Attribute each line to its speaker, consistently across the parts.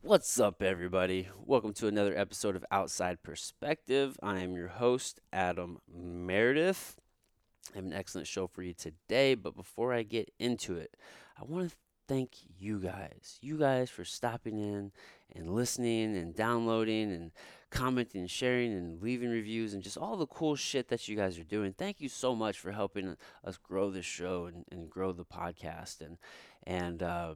Speaker 1: What's up, everybody? Welcome to another episode of Outside Perspective. I am your host, Adam Meredith. I have an excellent show for you today, but before I get into it, I want to thank you guys. You guys for stopping in and listening and downloading and commenting and sharing and leaving reviews and just all the cool shit that you guys are doing. Thank you so much for helping us grow this show and, and grow the podcast and and uh,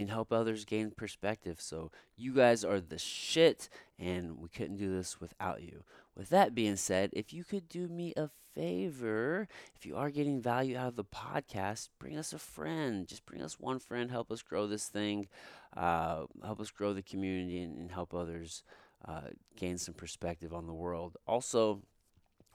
Speaker 1: and help others gain perspective. So you guys are the shit, and we couldn't do this without you. With that being said, if you could do me a favor, if you are getting value out of the podcast, bring us a friend. Just bring us one friend. Help us grow this thing. Uh, help us grow the community and, and help others uh, gain some perspective on the world. Also,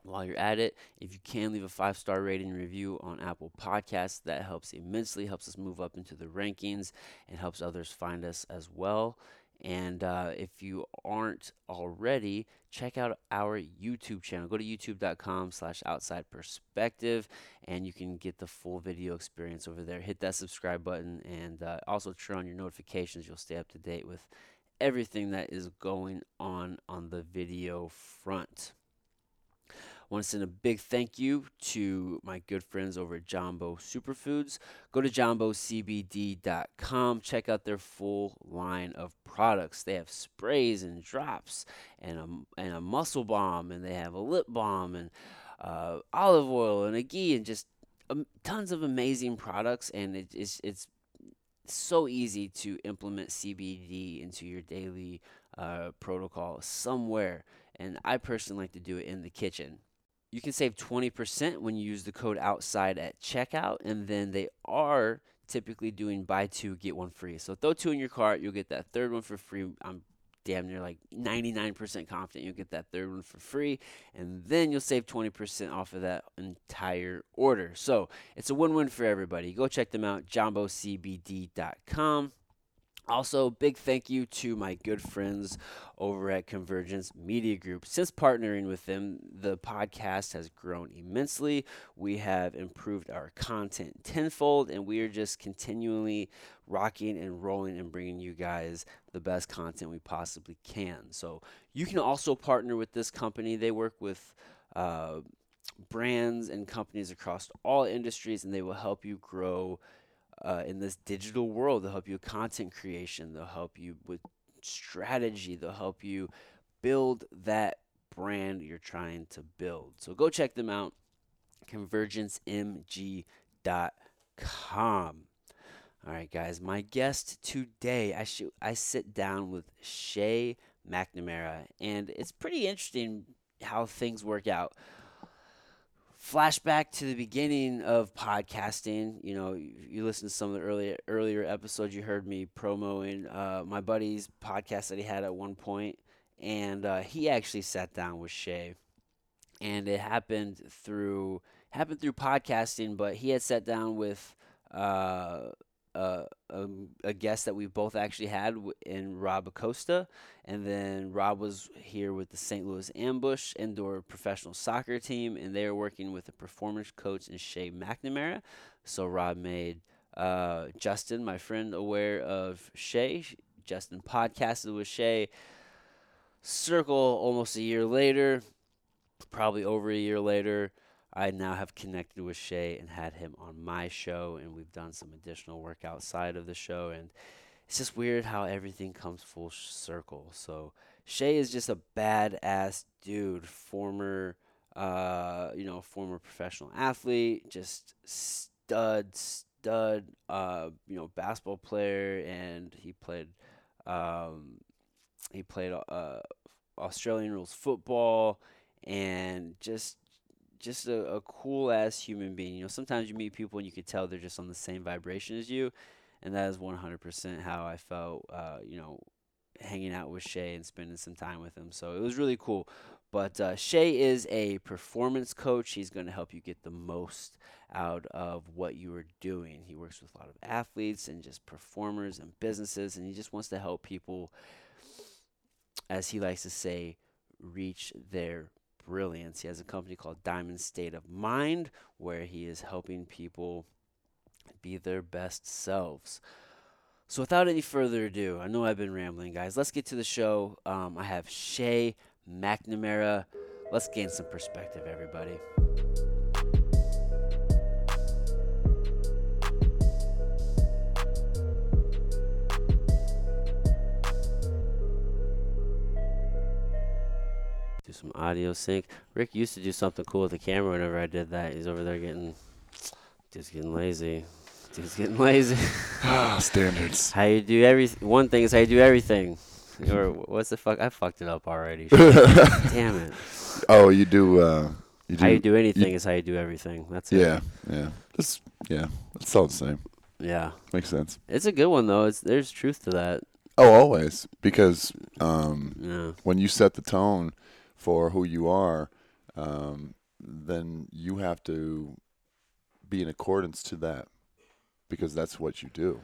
Speaker 1: while you're at it, if you can leave a five star rating review on Apple Podcasts, that helps immensely, helps us move up into the rankings, and helps others find us as well. And uh, if you aren't already, check out our YouTube channel. Go to youtube.com slash outside perspective and you can get the full video experience over there. Hit that subscribe button and uh, also turn on your notifications. You'll stay up to date with everything that is going on on the video front want to send a big thank you to my good friends over at Jambo Superfoods. Go to jambocbd.com. Check out their full line of products. They have sprays and drops and a, and a muscle balm, and they have a lip balm and uh, olive oil and a ghee and just um, tons of amazing products. And it, it's, it's so easy to implement CBD into your daily uh, protocol somewhere. And I personally like to do it in the kitchen you can save 20% when you use the code outside at checkout and then they are typically doing buy two get one free. So throw two in your cart you'll get that third one for free. I'm damn near like 99% confident you'll get that third one for free and then you'll save 20% off of that entire order. So it's a win-win for everybody. Go check them out jambocbd.com also, big thank you to my good friends over at Convergence Media Group. Since partnering with them, the podcast has grown immensely. We have improved our content tenfold, and we are just continually rocking and rolling and bringing you guys the best content we possibly can. So, you can also partner with this company. They work with uh, brands and companies across all industries, and they will help you grow uh, in this digital world. They'll help you with content creation. They'll help you with strategy. They'll help you build that brand you're trying to build. So go check them out. ConvergenceMG.com. All right, guys. My guest today, I should I sit down with Shay McNamara, and it's pretty interesting how things work out flashback to the beginning of podcasting. You know, you, you listen to some of the earlier earlier episodes. You heard me promoting uh, my buddy's podcast that he had at one point, and uh, he actually sat down with Shay, and it happened through happened through podcasting. But he had sat down with. Uh, a, a, guest that we both actually had in Rob Acosta, and then Rob was here with the St. Louis Ambush indoor professional soccer team, and they were working with a performance coach in Shay McNamara. So Rob made uh, Justin, my friend, aware of Shay. Justin podcasted with Shay. Circle almost a year later, probably over a year later. I now have connected with Shay and had him on my show, and we've done some additional work outside of the show. And it's just weird how everything comes full circle. So Shay is just a badass dude, former, uh, you know, former professional athlete, just stud, stud, uh, you know, basketball player, and he played, um, he played uh, Australian rules football, and just just a, a cool ass human being. You know, sometimes you meet people and you can tell they're just on the same vibration as you, and that is 100% how I felt. Uh, you know, hanging out with Shay and spending some time with him. So it was really cool. But uh, Shay is a performance coach. He's going to help you get the most out of what you are doing. He works with a lot of athletes and just performers and businesses, and he just wants to help people, as he likes to say, reach their brilliance. He has a company called Diamond State of Mind where he is helping people be their best selves. So without any further ado, I know I've been rambling, guys. Let's get to the show. Um, I have Shay McNamara. Let's gain some perspective, everybody. Audio sync. Rick used to do something cool with the camera whenever I did that. He's over there getting just getting lazy. Just getting lazy.
Speaker 2: Ah, standards.
Speaker 1: How you do every one thing is how you do everything. Or what's the fuck? I fucked it up already. Damn it.
Speaker 2: Oh, you do. Uh, you do.
Speaker 1: How you do anything is how you do everything. That's it.
Speaker 2: yeah, yeah. Just yeah. It's all the same.
Speaker 1: Yeah.
Speaker 2: Makes sense.
Speaker 1: It's a good one though. It's there's truth to that.
Speaker 2: Oh, always because um,
Speaker 1: Yeah.
Speaker 2: when you set the tone for who you are, um, then you have to be in accordance to that because that's what you do.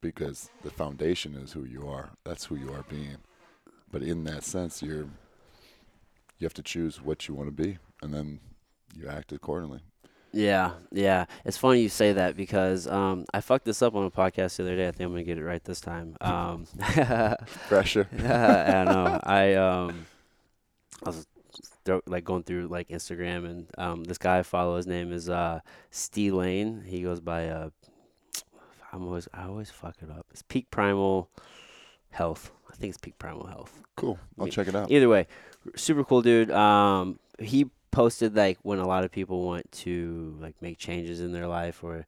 Speaker 2: Because the foundation is who you are. That's who you are being. But in that sense, you're you have to choose what you want to be, and then you act accordingly.
Speaker 1: Yeah, yeah. It's funny you say that because um, I fucked this up on a podcast the other day. I think I'm gonna get it right this time. Um,
Speaker 2: Pressure.
Speaker 1: I know. I um, I was thro- like going through like Instagram, and um, this guy I follow. His name is uh, Steve Lane. He goes by uh, I'm always I always fuck it up. It's Peak Primal Health. I think it's Peak Primal Health.
Speaker 2: Cool. I'll
Speaker 1: Me-
Speaker 2: check it out.
Speaker 1: Either way, super cool dude. Um, he posted like when a lot of people want to like make changes in their life or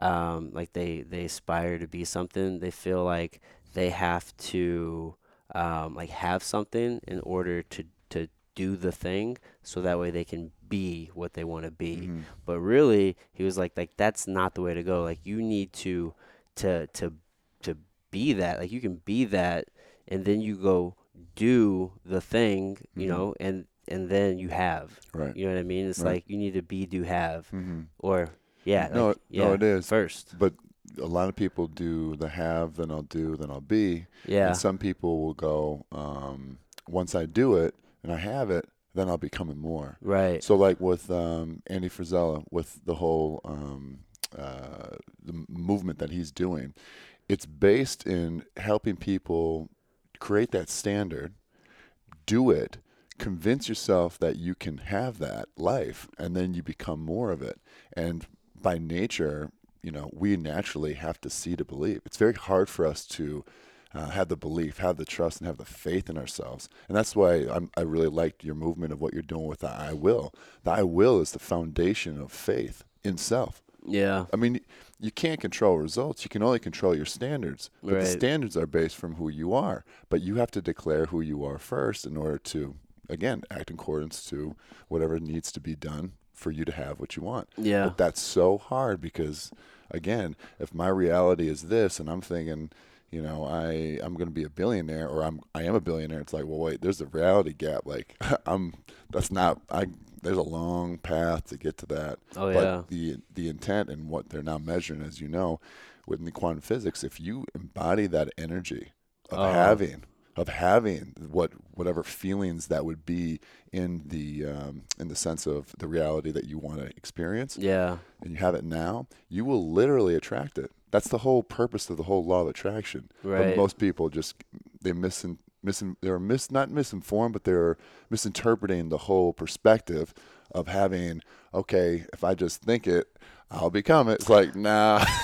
Speaker 1: um, like they they aspire to be something. They feel like they have to um, like have something in order to to do the thing, so that way they can be what they want to be
Speaker 2: Mhm.
Speaker 1: but really he was like like that's not the way to go like you need to to to to be that like you can be that and then you go do the thing you
Speaker 2: Mhm.
Speaker 1: know and and then you have
Speaker 2: Right.
Speaker 1: you know what i mean it's
Speaker 2: Right.
Speaker 1: like you need to be do have
Speaker 2: hmm
Speaker 1: or yeah
Speaker 2: No,
Speaker 1: like, yeah
Speaker 2: no, it is.
Speaker 1: first
Speaker 2: But a lot of people do the have, then I'll do, then I'll be.
Speaker 1: yeah
Speaker 2: And some people will go, um, once I do it and I have it, then I'll be coming more.
Speaker 1: right
Speaker 2: So like with um, Andy Frisella, with the whole um, uh, the movement that he's doing, it's based in helping people create that standard, do it, convince yourself that you can have that life, and then you become more of it. And by nature, you know, we naturally have to see to believe. It's very hard for us to uh, have the belief, have the trust, and have the faith in ourselves. And that's why I'm, I really liked your movement of what you're doing with the I will. The I will is the foundation of faith in self.
Speaker 1: yeah
Speaker 2: I mean, you can't control results. You can only control your standards. But the standards are based from who you are. But you have to declare who you are first in order to, again, act in accordance to whatever needs to be done for you to have what you want.
Speaker 1: yeah
Speaker 2: But that's so hard because, again, if my reality is this, and I'm thinking, you know, I I'm going to be a billionaire, or I'm I am a billionaire. It's like, well, wait, there's a reality gap. Like, I'm that's not I. There's a long path to get to that.
Speaker 1: oh
Speaker 2: but
Speaker 1: yeah
Speaker 2: the the intent and what they're now measuring, as you know, within the quantum physics, if you embody that energy of
Speaker 1: Oh.
Speaker 2: having of having what whatever feelings that would be in the um, in the sense of the reality that you want to experience,
Speaker 1: yeah
Speaker 2: and you have it now, you will literally attract it. That's the whole purpose of the whole law of attraction.
Speaker 1: right
Speaker 2: But most people just they misin, misin they're mis not misinformed, but they're misinterpreting the whole perspective of having okay, if I just think it, I'll become it. It's like nah.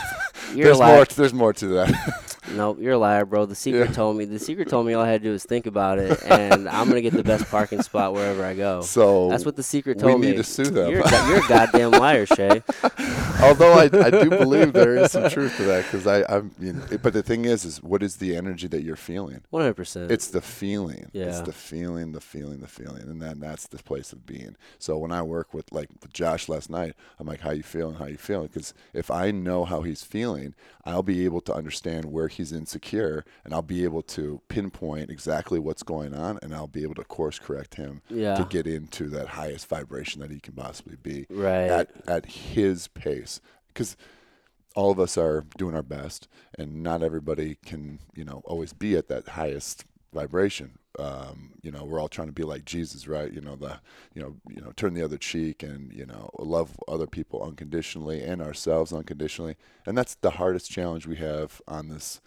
Speaker 2: There's more. There's more to that.
Speaker 1: Nope, you're a liar, bro. The secret
Speaker 2: Yeah.
Speaker 1: told me. The secret told me all I had to do was think about it, and I'm gonna get the best parking spot wherever I go.
Speaker 2: so
Speaker 1: That's what the secret
Speaker 2: we
Speaker 1: told me.
Speaker 2: need to sue them.
Speaker 1: You're, a you're a goddamn liar, Shay.
Speaker 2: Although I, I do believe there is some truth to that because I I'm you know, but the thing is is what is the energy that you're feeling?
Speaker 1: One hundred percent.
Speaker 2: It's the feeling.
Speaker 1: Yeah.
Speaker 2: It's the feeling, the feeling, the feeling, and then that's the place of being. So when I work with like with Josh last night, I'm like, "How you feeling? How you feeling?" Because if I know how he's feeling, I'll be able to understand where he's insecure, and I'll be able to pinpoint exactly what's going on, and I'll be able to course correct him
Speaker 1: Yeah.
Speaker 2: to get into that highest vibration that he can possibly be
Speaker 1: Right.
Speaker 2: at at his pace. Because all of us are doing our best, and not everybody can, you know, always be at that highest vibration. Um, you know, we're all trying to be like Jesus, right? You know, the, you know, you know, turn the other cheek and you know, love other people unconditionally and ourselves unconditionally, and that's the hardest challenge we have on this,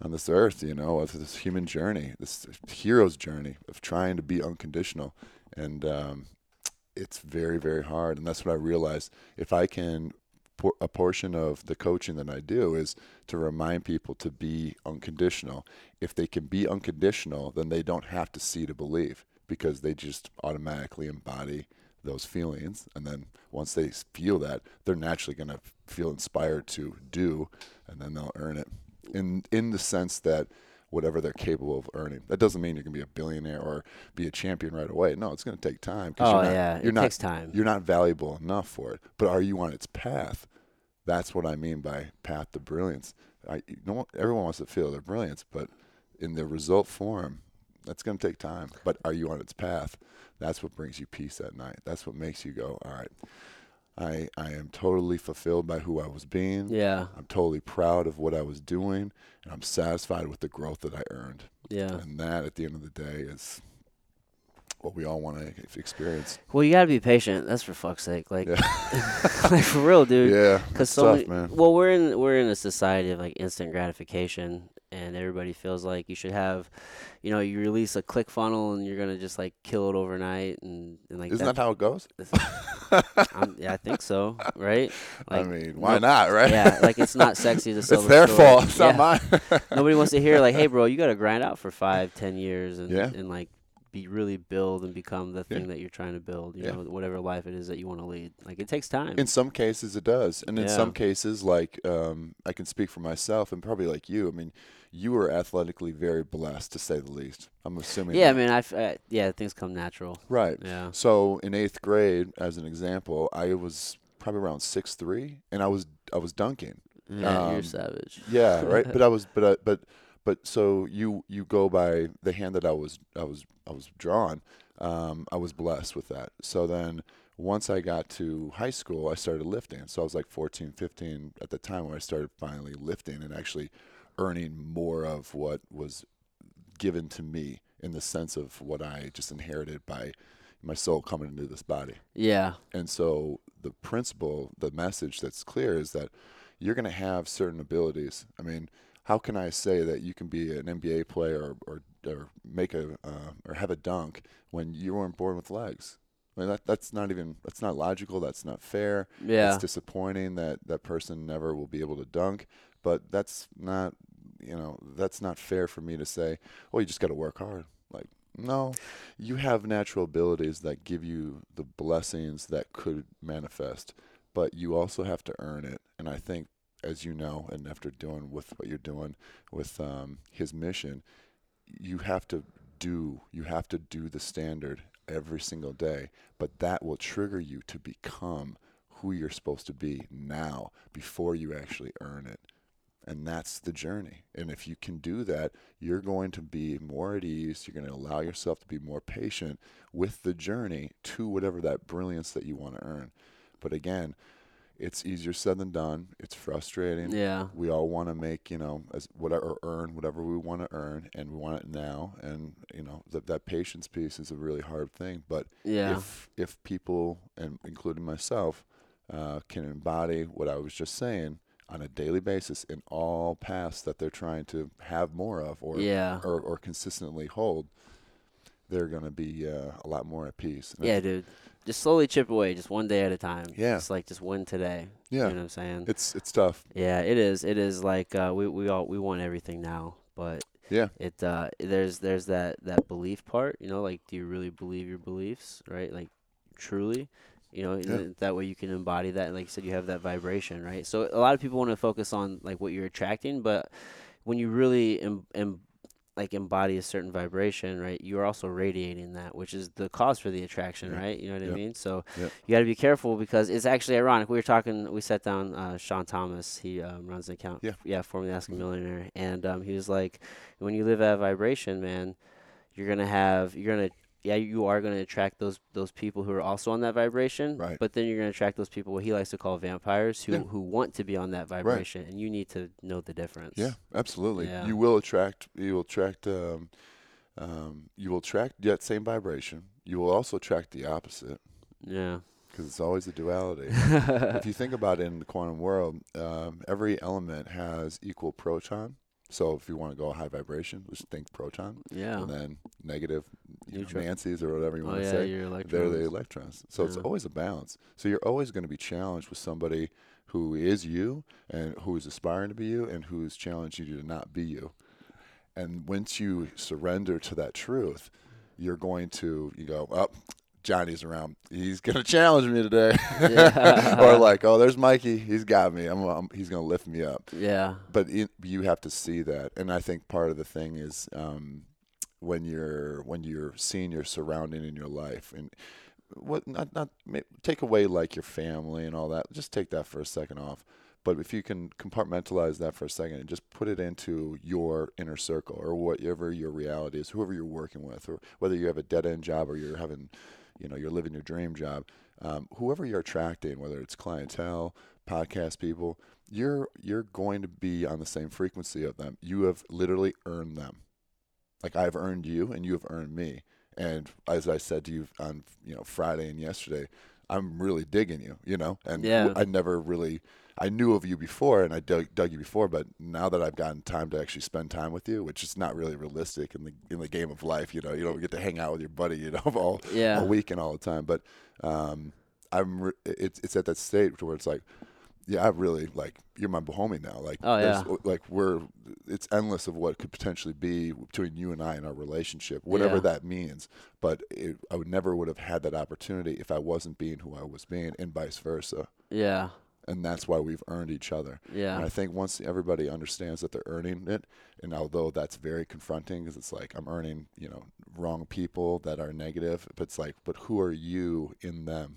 Speaker 2: on this earth. You know, of this human journey, this hero's journey of trying to be unconditional, and um, it's very, very hard. And that's what I realized. If I can a portion of the coaching that I do is to remind people to be unconditional. If they can be unconditional, then they don't have to see to believe because they just automatically embody those feelings. And then once they feel that, they're naturally going to feel inspired to do, and then they'll earn it. In in the sense that whatever they're capable of earning. That doesn't mean you're going to be a billionaire or be a champion right away. No, it's going to take time.
Speaker 1: Oh
Speaker 2: you're not,
Speaker 1: yeah,
Speaker 2: you're
Speaker 1: it
Speaker 2: not,
Speaker 1: takes time.
Speaker 2: You're not valuable enough for it. But are you on its path? That's what I mean by path to brilliance. I, you know, everyone wants to feel their brilliance, but in the result form, that's going to take time. But are you on its path? That's what brings you peace at night. That's what makes you go, all right. I I am totally fulfilled by who I was being.
Speaker 1: Yeah.
Speaker 2: I'm totally proud of what I was doing, and I'm satisfied with the growth that I earned.
Speaker 1: Yeah.
Speaker 2: And that, at the end of the day, is what we all want to experience.
Speaker 1: Well, you gotta be patient. That's for fuck's sake. Like,
Speaker 2: Yeah.
Speaker 1: like for real, dude.
Speaker 2: Yeah,
Speaker 1: Because so
Speaker 2: tough,
Speaker 1: many,
Speaker 2: man.
Speaker 1: well, we're in we're in a society of like instant gratification, and everybody feels like you should have, you know, you release a click funnel and you're gonna just like kill it overnight, and, and like
Speaker 2: Isn't that how it goes?
Speaker 1: I'm, yeah, I think so, right?
Speaker 2: I mean, why
Speaker 1: no-
Speaker 2: not, right?
Speaker 1: Yeah, like it's not sexy to sell.
Speaker 2: it's their fault. It's
Speaker 1: Yeah.
Speaker 2: not mine.
Speaker 1: Nobody wants to hear like, hey, bro, you got to grind out for five, ten years, and
Speaker 2: Yeah.
Speaker 1: and like be really build and become the
Speaker 2: Yeah.
Speaker 1: thing that you're trying to build. You
Speaker 2: Yeah.
Speaker 1: know, whatever life it is that you want to lead. Like it takes time.
Speaker 2: In some cases, it does, and in
Speaker 1: Yeah.
Speaker 2: some cases, like um, I can speak for myself, and probably like you. I mean, you were athletically very blessed, to say the least. I'm assuming.
Speaker 1: yeah, I
Speaker 2: that.
Speaker 1: mean, I f- uh, yeah, things come natural.
Speaker 2: right.
Speaker 1: Yeah.
Speaker 2: So in eighth grade, as an example, I was probably around six three, and I was I was dunking.
Speaker 1: Yeah, you're
Speaker 2: Um,
Speaker 1: savage.
Speaker 2: Yeah, right. but I was, but I, but but so you you go by the hand that I was I was I was drawn. Um, I was blessed with that. So then once I got to high school, I started lifting. So I was like 14, 15 at the time when I started finally lifting and actually earning more of what was given to me in the sense of what I just inherited by my soul coming into this body.
Speaker 1: Yeah.
Speaker 2: And so the principle, the message that's clear is that you're going to have certain abilities. I mean, how can I say that you can be an NBA player or or, or make a uh, or have a dunk when you weren't born with legs? I mean, that that's not even that's not logical. That's not fair.
Speaker 1: Yeah.
Speaker 2: It's disappointing that that person never will be able to dunk. But that's not you know that's not fair for me to say. Oh, you just got to work hard. Like no, you have natural abilities that give you the blessings that could manifest, but you also have to earn it. And I think, as you know, and after doing with what you're doing with um, his mission, you have to do you have to do the standard every single day. But that will trigger you to become who you're supposed to be now before you actually earn it. And that's the journey. And if you can do that, you're going to be more at ease. You're going to allow yourself to be more patient with the journey to whatever that brilliance that you want to earn. But again, it's easier said than done. It's frustrating.
Speaker 1: Yeah.
Speaker 2: We all want to make, you know, as whatever earn whatever we want to earn, and we want it now. And you know, that that patience piece is a really hard thing. But
Speaker 1: Yeah.
Speaker 2: if if people, and including myself, uh, can embody what I was just saying on a daily basis in all paths that they're trying to have more of, or
Speaker 1: Yeah.
Speaker 2: or, or consistently hold, they're going to be uh, a lot more at peace. And
Speaker 1: Yeah, dude. Just slowly chip away, just one day at a time.
Speaker 2: Yeah.
Speaker 1: Just like just win today.
Speaker 2: Yeah.
Speaker 1: You know what I'm saying?
Speaker 2: It's it's tough.
Speaker 1: Yeah, it is. It is like uh, we we all we want everything now, but
Speaker 2: Yeah.
Speaker 1: it uh there's there's that that belief part. You know, like do you really believe your beliefs, right? Like truly, you know,
Speaker 2: Yeah.
Speaker 1: that way you can embody that. And like you said, you have that vibration, right? So a lot of people want to focus on like what you're attracting, but when you really em- em- like embody a certain vibration, right? You are also radiating that, which is the cause for the attraction,
Speaker 2: Yeah.
Speaker 1: right? You know what
Speaker 2: Yep.
Speaker 1: I mean? So
Speaker 2: Yep.
Speaker 1: you got to be careful because it's actually ironic. We were talking, we sat down, uh, Sean Thomas, he um, runs an account,
Speaker 2: Yeah.
Speaker 1: yeah, formerly Ask a
Speaker 2: Mhm.
Speaker 1: Millionaire, and um, he was like, when you live at a vibration, man, you're gonna have, you're gonna, yeah, you are gonna attract those those people who are also on that vibration,
Speaker 2: Right.
Speaker 1: But then you're gonna attract those people what he likes to call vampires, who
Speaker 2: Yeah.
Speaker 1: who want to be on that vibration, right. and you need to know the difference.
Speaker 2: Yeah, absolutely.
Speaker 1: Yeah.
Speaker 2: You will attract. You will attract um, um, you will attract that same vibration. You will also attract the opposite
Speaker 1: Yeah.
Speaker 2: because it's always a duality. if you think about it in the quantum world, um, every element has equal proton. So if you want to go high vibration, just think proton,
Speaker 1: yeah.
Speaker 2: and then negative you know, Nancy's or whatever you
Speaker 1: Oh
Speaker 2: want to
Speaker 1: yeah,
Speaker 2: say.
Speaker 1: your
Speaker 2: They're
Speaker 1: electrons.
Speaker 2: the electrons. So it's always a balance. So you're always going to be challenged with somebody who is you and who is aspiring to be you and who is challenging you to not be you. And once you surrender to that truth, you're going to you go, Oh, Johnny's around. He's gonna challenge me today.
Speaker 1: Yeah.
Speaker 2: or like, oh, there's Mikey. He's got me. I'm, I'm he's gonna lift me up
Speaker 1: yeah.
Speaker 2: but it, you have to see that and i think part of the thing is um, when you're when you're seeing your surrounding in your life and what not not take away like your family and all that just take that for a second off but if you can compartmentalize that for a second and just put it into your inner circle or whatever your reality is whoever you're working with or whether you have a dead end job or you're having you know you're living your dream job um, whoever you're attracting whether it's clientele podcast people you're you're going to be on the same frequency of them. You have literally earned them. Like I've earned you and you have earned me. And as I said to you on you know Friday and yesterday, I'm really digging you, you know. And
Speaker 1: Yeah.
Speaker 2: I never really I knew of you before and I dug, dug you before, but now that I've gotten time to actually spend time with you, which is not really realistic in the in the game of life, you know, you don't get to hang out with your buddy, you know, all
Speaker 1: Yeah.
Speaker 2: all week and all the time. But um, I'm re- it's it's at that stage where it's like, yeah, I really like you're my homie now. Like,
Speaker 1: Oh, yeah.
Speaker 2: like we're it's endless of what could potentially be between you and I in our relationship, whatever
Speaker 1: Yeah.
Speaker 2: that means. But it, I would never would have had that opportunity if I wasn't being who I was being, and vice versa.
Speaker 1: Yeah.
Speaker 2: And that's why we've earned each other. And
Speaker 1: Yeah.
Speaker 2: I think once everybody understands that they're earning it, and although that's very confronting, because it's like I'm earning, you know, wrong people that are negative, but it's like, but who are you in them?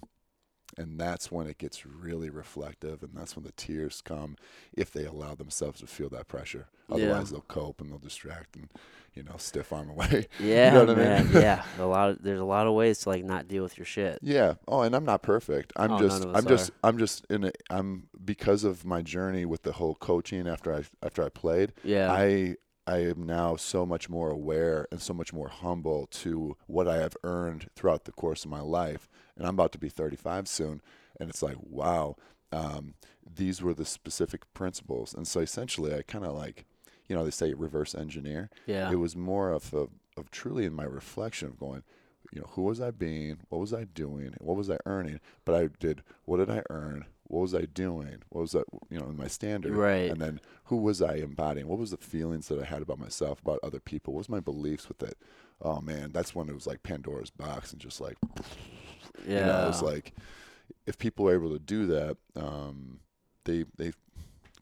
Speaker 2: And that's when it gets really reflective, and that's when the tears come if they allow themselves to feel that pressure.
Speaker 1: Yeah.
Speaker 2: Otherwise, they'll cope and they'll distract and, you know, stiff arm away.
Speaker 1: Yeah,
Speaker 2: know what I mean?
Speaker 1: yeah. A lot of there's a lot of ways to like not deal with your shit.
Speaker 2: Yeah. Oh, and I'm not perfect. I'm
Speaker 1: Oh,
Speaker 2: just
Speaker 1: none of us
Speaker 2: I'm just. I'm just in a I'm because of my journey with the whole coaching after I after I played,
Speaker 1: Yeah.
Speaker 2: I I am now so much more aware and so much more humble to what I have earned throughout the course of my life. And I'm about to be 35 soon, and it's like, wow, um, these were the specific principles. And so essentially, I kind of like, you know, they say reverse engineer.
Speaker 1: yeah.
Speaker 2: It was more of a, of truly in my reflection of going, you know, who was I being? What was I doing? What was I earning? But I did, what did I earn? What was I doing? What was that, you know, in my standard?
Speaker 1: Right.
Speaker 2: And then who was I embodying? What was the feelings that I had about myself, about other people? What was my beliefs with it? Oh man, that's when it was like Pandora's box and just like,
Speaker 1: yeah.
Speaker 2: you know, it's like if people are able to do that, um, they they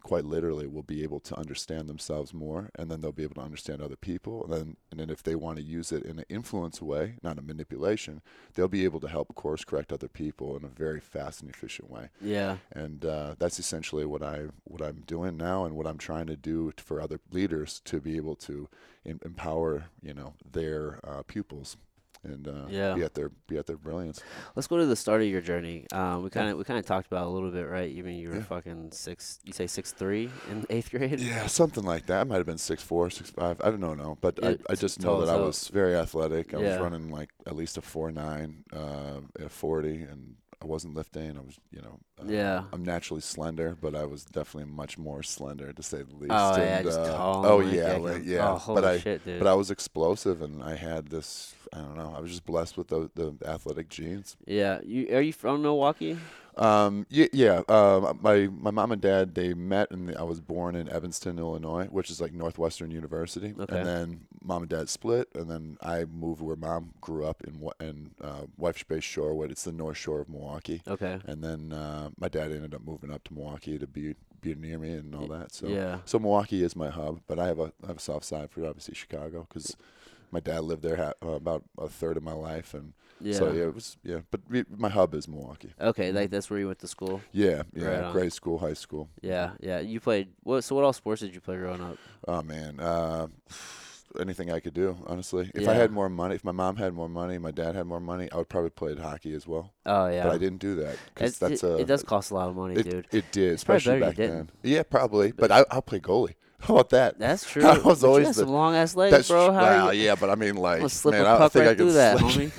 Speaker 2: quite literally will be able to understand themselves more, and then they'll be able to understand other people, and then and then if they want to use it in an influence way, not a manipulation, they'll be able to help course correct other people in a very fast and efficient way.
Speaker 1: yeah.
Speaker 2: And uh, that's essentially what I what I'm doing now, and what I'm trying to do for other leaders to be able to em- empower, you know, their uh, pupils and uh,
Speaker 1: Yeah.
Speaker 2: be at their be at their brilliance.
Speaker 1: Let's go to the start of your journey. Um, we kind of we kind of talked about it a little bit, right? You mean you were
Speaker 2: Yeah.
Speaker 1: fucking six? You say six three in eighth grade?
Speaker 2: Yeah, something like that. I might have been six four, six five. I don't know, no, but I, I,
Speaker 1: I
Speaker 2: just know that I was very athletic. I
Speaker 1: Yeah.
Speaker 2: was running like at least a four nine, uh, at forty, and I wasn't lifting. I was, you know, uh,
Speaker 1: Yeah.
Speaker 2: I'm naturally slender, but I was definitely much more slender to say the least.
Speaker 1: Oh yeah, just
Speaker 2: uh,
Speaker 1: tall.
Speaker 2: Oh
Speaker 1: like,
Speaker 2: yeah,
Speaker 1: like,
Speaker 2: yeah.
Speaker 1: Oh,
Speaker 2: but I,
Speaker 1: shit, dude.
Speaker 2: but I was explosive, and I had this. I don't know. I was just blessed with the the athletic genes.
Speaker 1: yeah. You are you from Milwaukee?
Speaker 2: Um, yeah, yeah. Um, my my mom and dad they met, and I was born in Evanston, Illinois, which is like Northwestern University.
Speaker 1: Okay.
Speaker 2: And then mom and dad split, and then I moved where mom grew up in in uh, Whitefish Bay Shorewood. It's the North Shore of Milwaukee.
Speaker 1: Okay.
Speaker 2: And then uh, my dad ended up moving up to Milwaukee to be be near me and all that. So
Speaker 1: yeah.
Speaker 2: so Milwaukee is my hub, but I have a I have a soft side for obviously Chicago because my dad lived there ha- uh, about a third of my life, and
Speaker 1: Yeah.
Speaker 2: so yeah, it was yeah. But we, my hub is Milwaukee.
Speaker 1: Okay, like that's where you went to school.
Speaker 2: Yeah, yeah.
Speaker 1: Right
Speaker 2: grade school, high school.
Speaker 1: Yeah, yeah. You played what? So what all sports did you play growing up?
Speaker 2: Oh man, uh, anything I could do, honestly. If I had more money, if my mom had more money, my dad had more money, I would probably play hockey as well.
Speaker 1: Oh yeah.
Speaker 2: But I didn't do that because that's
Speaker 1: it,
Speaker 2: a.
Speaker 1: it does cost a lot of money,
Speaker 2: It,
Speaker 1: dude.
Speaker 2: it did,
Speaker 1: It's
Speaker 2: especially back then. Yeah, probably. But I, I'll play goalie. How about that?
Speaker 1: That's true.
Speaker 2: I was
Speaker 1: But
Speaker 2: always the-
Speaker 1: long ass legs,
Speaker 2: That's
Speaker 1: bro. How you?
Speaker 2: yeah, but I mean, like, man, I think
Speaker 1: right
Speaker 2: I can
Speaker 1: through that, homie.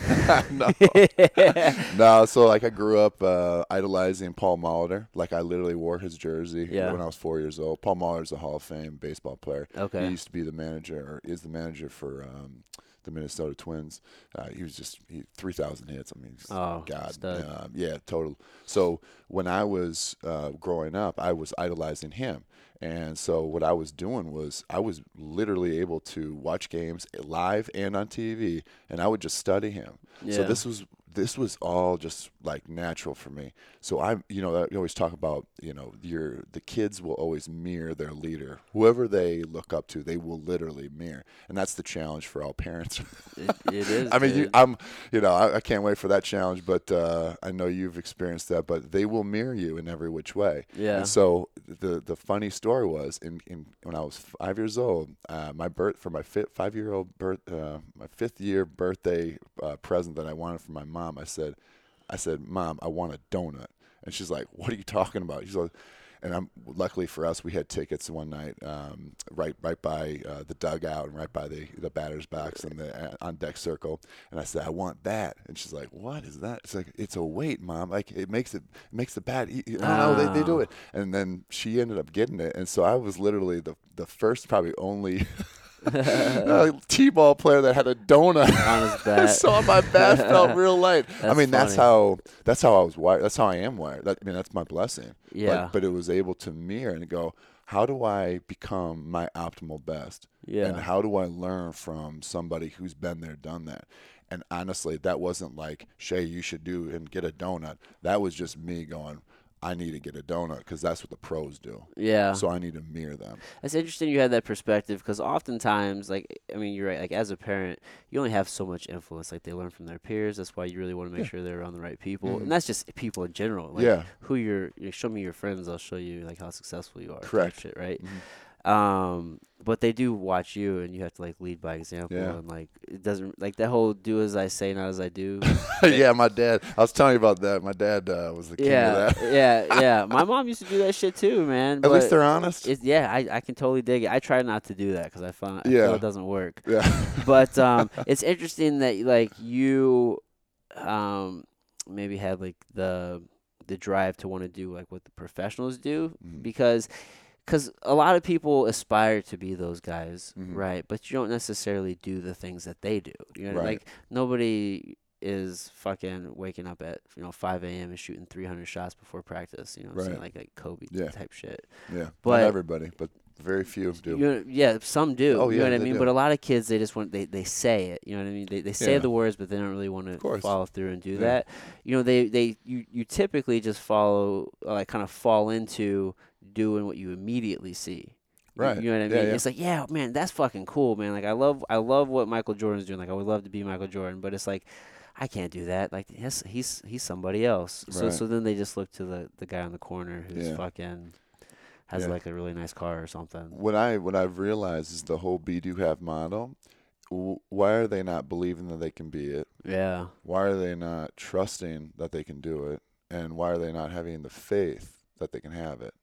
Speaker 2: no. no, so like I grew up uh, idolizing Paul Molitor. Like I literally wore his jersey
Speaker 1: Yeah.
Speaker 2: when I was four years old. Paul Molitor's a Hall of Fame baseball player.
Speaker 1: Okay.
Speaker 2: He used to be the manager, or is the manager for um, the Minnesota Twins. Uh, he was just he, three thousand hits. I mean,
Speaker 1: Oh,
Speaker 2: God, um, yeah, total. So when I was uh, growing up, I was idolizing him. And so what I was doing was I was literally able to watch games live and on TV, and I would just study him. So this was this was all just like natural for me. So I'm, you know, I always talk about, you know, your the kids will always mirror their leader, whoever they look up to, they will literally mirror, and that's the challenge for all parents.
Speaker 1: It, it is.
Speaker 2: I mean, you. I'm, you know, I, I can't wait for that challenge, but uh, I know you've experienced that. But they will mirror you in every which way.
Speaker 1: Yeah.
Speaker 2: And so the the funny story was, in, in when I was five years old, uh, my birth for my fi- five year old birth, uh, my fifth year birthday uh, present that I wanted from my mom, I said, I said, Mom, I want a donut, and she's like, What are you talking about? She's like. And I'm luckily for us, we had tickets one night, um, right right by uh, the dugout and right by the the batter's box and the uh, on deck circle. And I said, I want that. And she's like, What is that? It's like it's a weight, mom. Like it makes it, it makes the bat. Eat. I don't know. They, they do
Speaker 1: Oh.
Speaker 2: it. And then she ended up getting it. And so I was literally the the first, probably only. uh, T-ball player that had a donut
Speaker 1: On his bat.
Speaker 2: so my bat felt real light. I
Speaker 1: That's
Speaker 2: mean, that's
Speaker 1: funny.
Speaker 2: how that's how I was wired. That's how I am wired. That, I mean, that's my blessing.
Speaker 1: Yeah.
Speaker 2: But, but it was able to mirror and go, how do I become my optimal best?
Speaker 1: Yeah.
Speaker 2: And how do I learn from somebody who's been there, done that? And honestly, that wasn't like Shay, you should do and get a donut. That was just me going, I need to get a donut because that's what the pros do.
Speaker 1: yeah.
Speaker 2: So I need to mirror them.
Speaker 1: That's interesting you had that perspective because oftentimes, like, I mean, you're right. Like, as a parent, you only have so much influence. Like, they learn from their peers. That's why you really want to make sure they're around the right people,
Speaker 2: Mhm.
Speaker 1: and that's just people in general. Like,
Speaker 2: Yeah.
Speaker 1: Who you're, you know, show me your friends, I'll show you like how successful you are.
Speaker 2: Correct.
Speaker 1: Shit, right.
Speaker 2: Mhm.
Speaker 1: Um, but they do watch you, and you have to like lead by example.
Speaker 2: Yeah.
Speaker 1: And like, it doesn't like that whole "do as I say, not as I do."
Speaker 2: yeah, my dad. I was telling you about that. My dad uh, was the king
Speaker 1: yeah,
Speaker 2: of that.
Speaker 1: yeah, yeah. My mom used to do that shit too, man.
Speaker 2: At least they're honest.
Speaker 1: Yeah, I, I can totally dig it. I try not to do that because I find I
Speaker 2: Yeah.
Speaker 1: feel it doesn't work.
Speaker 2: yeah.
Speaker 1: but um, it's interesting that like you um, maybe had like the the drive to want to do like what the professionals do
Speaker 2: Mhm.
Speaker 1: because because a lot of people aspire to be those guys,
Speaker 2: Mhm.
Speaker 1: right? But you don't necessarily do the things that they do. You know,
Speaker 2: Right.
Speaker 1: like nobody is fucking waking up at you know 5 a.m. and shooting 300 shots before practice. You know, what I'm saying?
Speaker 2: Right.
Speaker 1: like like Kobe
Speaker 2: Yeah.
Speaker 1: type shit.
Speaker 2: Yeah,
Speaker 1: But-
Speaker 2: not everybody, but very few do.
Speaker 1: You know, yeah, some do.
Speaker 2: Oh, yeah,
Speaker 1: you know what I mean?
Speaker 2: do.
Speaker 1: But a lot of kids, they just want they, they say it. You know what I mean? They they say
Speaker 2: Yeah.
Speaker 1: the words, but they don't really want to follow through and do
Speaker 2: Yeah.
Speaker 1: that. You know, they they you you typically just follow like kind of fall into doing what you immediately see.
Speaker 2: Right.
Speaker 1: You know what I mean?
Speaker 2: yeah.
Speaker 1: It's like, yeah, man, that's fucking cool, man. Like I love I love what Michael Jordan's doing. Like I would love to be Michael Jordan, but it's like I can't do that. Like he's he's he's somebody else. So
Speaker 2: Right.
Speaker 1: so then they just look to the the guy on the corner who's
Speaker 2: Yeah.
Speaker 1: fucking has like a really nice car or something.
Speaker 2: What I what I've realized is the whole be do have model. Why are they not believing that they can be it?
Speaker 1: Yeah.
Speaker 2: Why are they not trusting that they can do it? And why are they not having the faith that they can have it?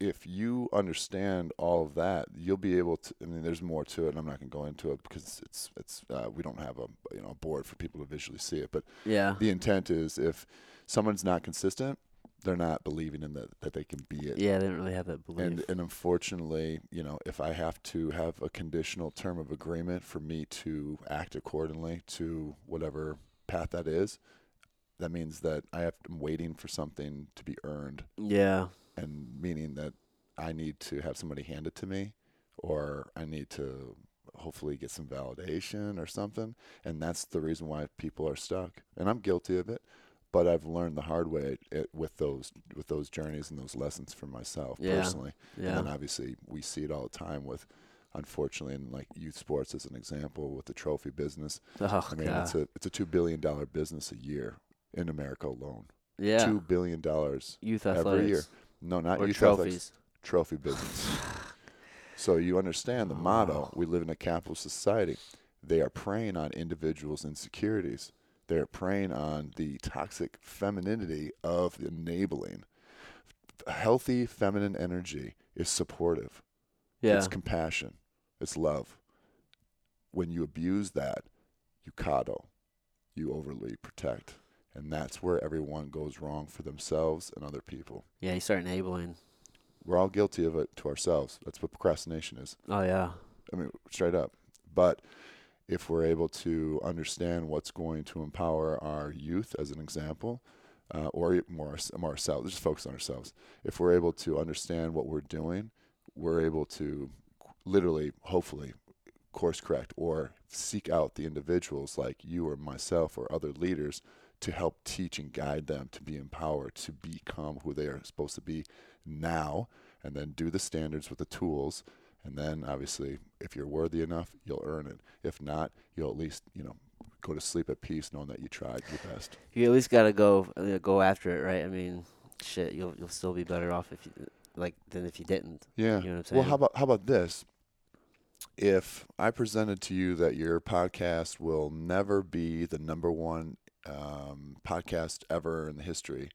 Speaker 2: If you understand all of that, you'll be able to. I mean, there's more to it, and I'm not going to go into it because it's it's uh, we don't have a you know a board for people to visually see it. But
Speaker 1: Yeah.
Speaker 2: the intent is if someone's not consistent, they're not believing in that that they can be it.
Speaker 1: Yeah, they don't really have that belief.
Speaker 2: And and unfortunately, you know, if I have to have a conditional term of agreement for me to act accordingly to whatever path that is, that means that I have I'm waiting for something to be earned,
Speaker 1: yeah.
Speaker 2: And meaning that I need to have somebody hand it to me, or I need to hopefully get some validation or something, and that's the reason why people are stuck. And I'm guilty of it. But I've learned the hard way it, with those with those journeys and those lessons for myself
Speaker 1: Yeah.
Speaker 2: personally.
Speaker 1: Yeah.
Speaker 2: And then obviously we see it all the time with, unfortunately, in like youth sports as an example with the trophy business.
Speaker 1: oh,
Speaker 2: I mean,
Speaker 1: God.
Speaker 2: it's a it's a two billion dollar business a year in America alone.
Speaker 1: yeah.
Speaker 2: Two billion dollars
Speaker 1: Youth
Speaker 2: every year. No, not
Speaker 1: or
Speaker 2: youth
Speaker 1: trophies.
Speaker 2: athletics. Trophy business. so you understand the motto.
Speaker 1: Oh.
Speaker 2: We live in a capitalist society. They are preying on individuals' insecurities. They're preying on the toxic femininity of enabling. Healthy feminine energy is supportive.
Speaker 1: Yeah.
Speaker 2: It's compassion. It's love. When you abuse that, you coddle, you overly protect. And that's where everyone goes wrong for themselves and other people.
Speaker 1: Yeah, you start enabling.
Speaker 2: We're all guilty of it to ourselves. That's what procrastination is.
Speaker 1: Oh yeah.
Speaker 2: I mean, straight up. But if we're able to understand what's going to empower our youth, as an example, uh, or more, more ourselves, just focus on ourselves. If we're able to understand what we're doing, we're able to literally, hopefully, course correct or seek out the individuals like you or myself or other leaders to help teach and guide them to be empowered to become who they are supposed to be now and then do the standards with the tools and then obviously if you're worthy enough you'll earn it if not you'll at least you know go to sleep at peace knowing that you tried your best
Speaker 1: You at least got to go uh, go after it, right? I mean, shit, you'll you'll still be better off if you like than if you didn't.
Speaker 2: yeah
Speaker 1: You know what I'm saying?
Speaker 2: well how about how about this if i presented to you that your podcast will never be the number one um, podcast ever in the history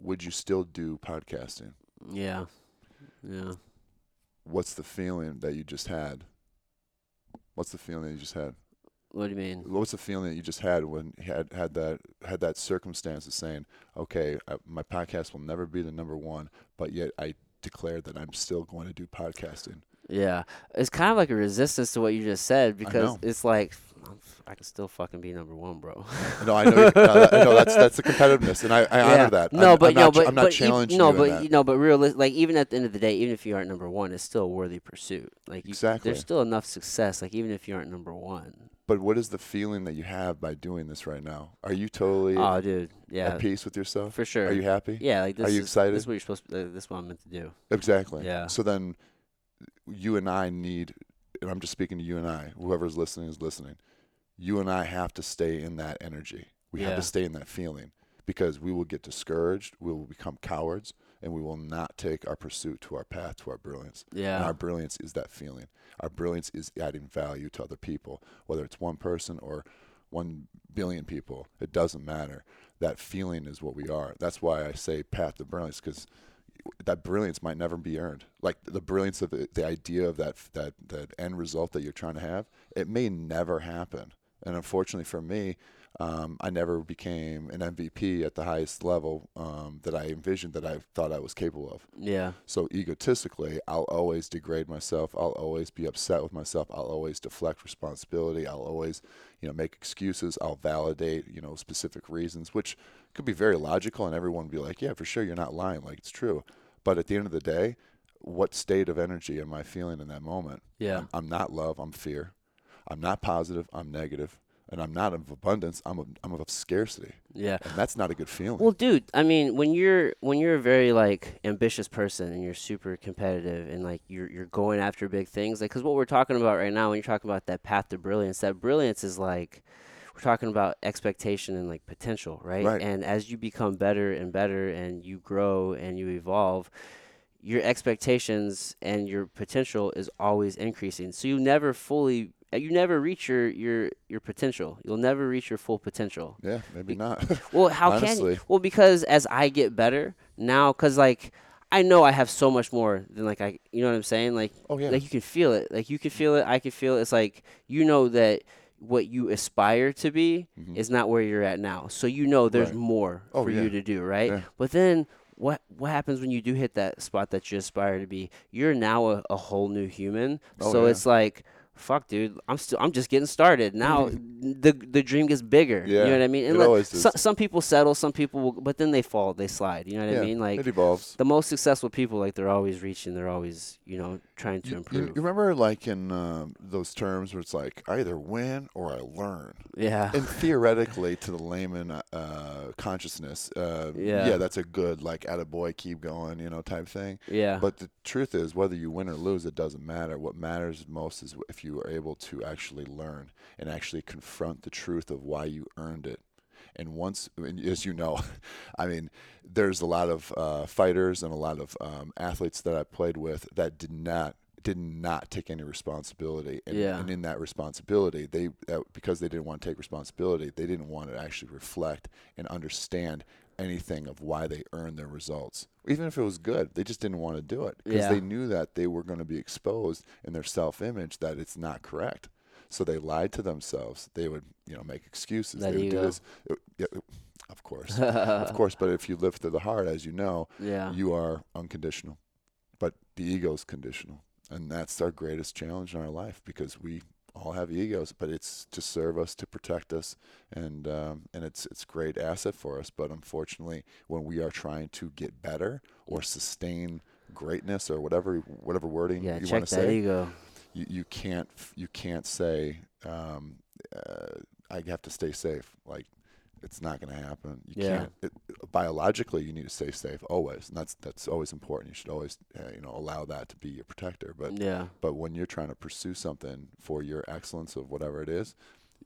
Speaker 2: would you still do podcasting
Speaker 1: yeah. Yeah.
Speaker 2: what's the feeling that you just had? What's the feeling that you just had?
Speaker 1: What do you mean?
Speaker 2: What was the feeling that you just had when you had had that had that circumstance of saying, "Okay, I, my podcast will never be the number one, but yet I declared that I'm still going to do podcasting."
Speaker 1: Yeah, it's kind of like a resistance to what you just said because it's like I'm I can still fucking be number one, bro.
Speaker 2: No, I know. You, uh, know that's that's the competitiveness, and I, I
Speaker 1: Yeah.
Speaker 2: honor that.
Speaker 1: No,
Speaker 2: I'm,
Speaker 1: but
Speaker 2: I'm
Speaker 1: no,
Speaker 2: not,
Speaker 1: but
Speaker 2: I'm not
Speaker 1: but
Speaker 2: challenging
Speaker 1: no,
Speaker 2: you.
Speaker 1: but
Speaker 2: in that.
Speaker 1: you- no, but real like even at the end of the day, even if you aren't number one, it's still a worthy pursuit. Like you,
Speaker 2: Exactly.
Speaker 1: there's still enough success. Like even if you aren't number one.
Speaker 2: But what is the feeling that you have by doing this right now? Are you totally
Speaker 1: Oh, dude, yeah,
Speaker 2: at peace with yourself?
Speaker 1: for sure.
Speaker 2: Are you happy?
Speaker 1: Yeah, like this.
Speaker 2: Are you
Speaker 1: is,
Speaker 2: excited?
Speaker 1: This is what you're supposed. To, uh, this is what I'm meant to do.
Speaker 2: Exactly.
Speaker 1: Yeah.
Speaker 2: So then you and I need, and I'm just speaking to you and I, whoever's listening is listening. You and I have to stay in that energy. We have to stay in that feeling because we will get discouraged, we will become cowards, and we will not take our pursuit to our path to our brilliance. And
Speaker 1: Yeah.
Speaker 2: our brilliance is that feeling. Our brilliance is adding value to other people, whether it's one person or one billion people. It doesn't matter. That feeling is what we are. That's why I say path to brilliance because that brilliance might never be earned. Like the brilliance of the, the idea of that that that end result that you're trying to have, it may never happen. And unfortunately for me, um, I never became an MVP at the highest level um, that I envisioned that I thought I was capable of.
Speaker 1: Yeah.
Speaker 2: So egotistically, I'll always degrade myself. I'll always be upset with myself. I'll always deflect responsibility. I'll always, you know, make excuses. I'll validate, you know, specific reasons, which could be very logical, and everyone would be like, "Yeah, for sure, you're not lying. Like it's true." But at the end of the day, what state of energy am I feeling in that moment?
Speaker 1: Yeah.
Speaker 2: I'm, I'm not love. I'm fear. I'm not positive. I'm negative, and I'm not of abundance. I'm of, I'm of scarcity,
Speaker 1: Yeah.
Speaker 2: and that's not a good feeling.
Speaker 1: Well, dude, I mean, when you're when you're a very like ambitious person and you're super competitive and like you're you're going after big things, like because what we're talking about right now, when you're talking about that path to brilliance, that brilliance is like we're talking about expectation and like potential, right?
Speaker 2: Right.
Speaker 1: And as you become better and better and you grow and you evolve, your expectations and your potential is always increasing. So you never fully you never reach your your your potential. You'll never reach your full potential.
Speaker 2: yeah, maybe not.
Speaker 1: Well, how can you? Well, because as I get better now, because like I know I have so much more than like I, you know what I'm saying? Like,
Speaker 2: oh yeah.
Speaker 1: like you can feel it. Like you can feel it. I can feel it. It's like you know that what you aspire to be
Speaker 2: Mhm.
Speaker 1: is not where you're at now. So you know there's
Speaker 2: Right.
Speaker 1: more
Speaker 2: Oh,
Speaker 1: for
Speaker 2: yeah.
Speaker 1: you to do, right?
Speaker 2: Yeah.
Speaker 1: But then what what happens when you do hit that spot that you aspire to be? You're now a, a whole new human.
Speaker 2: Oh,
Speaker 1: so
Speaker 2: yeah.
Speaker 1: it's like fuck dude i'm still i'm just getting started. Now mm-hmm. the the dream gets bigger
Speaker 2: yeah, you
Speaker 1: know what i mean?
Speaker 2: It
Speaker 1: And let-
Speaker 2: always
Speaker 1: so- some people settle some people will, but then they fall they slide you know what
Speaker 2: yeah,
Speaker 1: i mean? Like
Speaker 2: it evolves.
Speaker 1: the most successful people like they're always reaching they're always you know trying to
Speaker 2: You, you-
Speaker 1: improve
Speaker 2: you remember, like in um, those terms where it's like I either win or I learn,
Speaker 1: yeah
Speaker 2: and theoretically, to the layman uh, consciousness, uh,
Speaker 1: Yeah.
Speaker 2: that's a good like "attaboy, keep going," you know, type thing.
Speaker 1: yeah
Speaker 2: But the truth is, whether you win or lose, it doesn't matter. What matters most is if you are able to actually learn and actually confront the truth of why you earned it. And once, and as you know, I mean, there's a lot of uh, fighters and a lot of um, athletes that I played with that did not did not take any responsibility. And,
Speaker 1: Yeah.
Speaker 2: and in that responsibility, they that, because they didn't want to take responsibility, they didn't want to actually reflect and understand anything of why they earned their results. Even if it was good, they just didn't want to do it because
Speaker 1: Yeah.
Speaker 2: they knew that they were going to be exposed in their self-image that it's not correct. So they lied to themselves. They would, you know, make excuses.
Speaker 1: That
Speaker 2: they would do this. It- of course, of course. But if you live to the heart, as you know,
Speaker 1: Yeah.
Speaker 2: you are unconditional. But the ego's conditional, and that's our greatest challenge in our life because we all have egos, but it's to serve us, to protect us, and um, and it's it's a great asset for us. But unfortunately, when we are trying to get better or sustain greatness or whatever whatever wording
Speaker 1: yeah.
Speaker 2: you want to say,
Speaker 1: ego.
Speaker 2: You, you can't you can't say um, uh, I have to stay safe. Like it's not going to happen. You
Speaker 1: Yeah.
Speaker 2: can't. It, biologically, you need to stay safe always, and that's that's always important. You should always uh, you know allow that to be your protector. But
Speaker 1: Yeah.
Speaker 2: but when you're trying to pursue something for your excellence of whatever it is,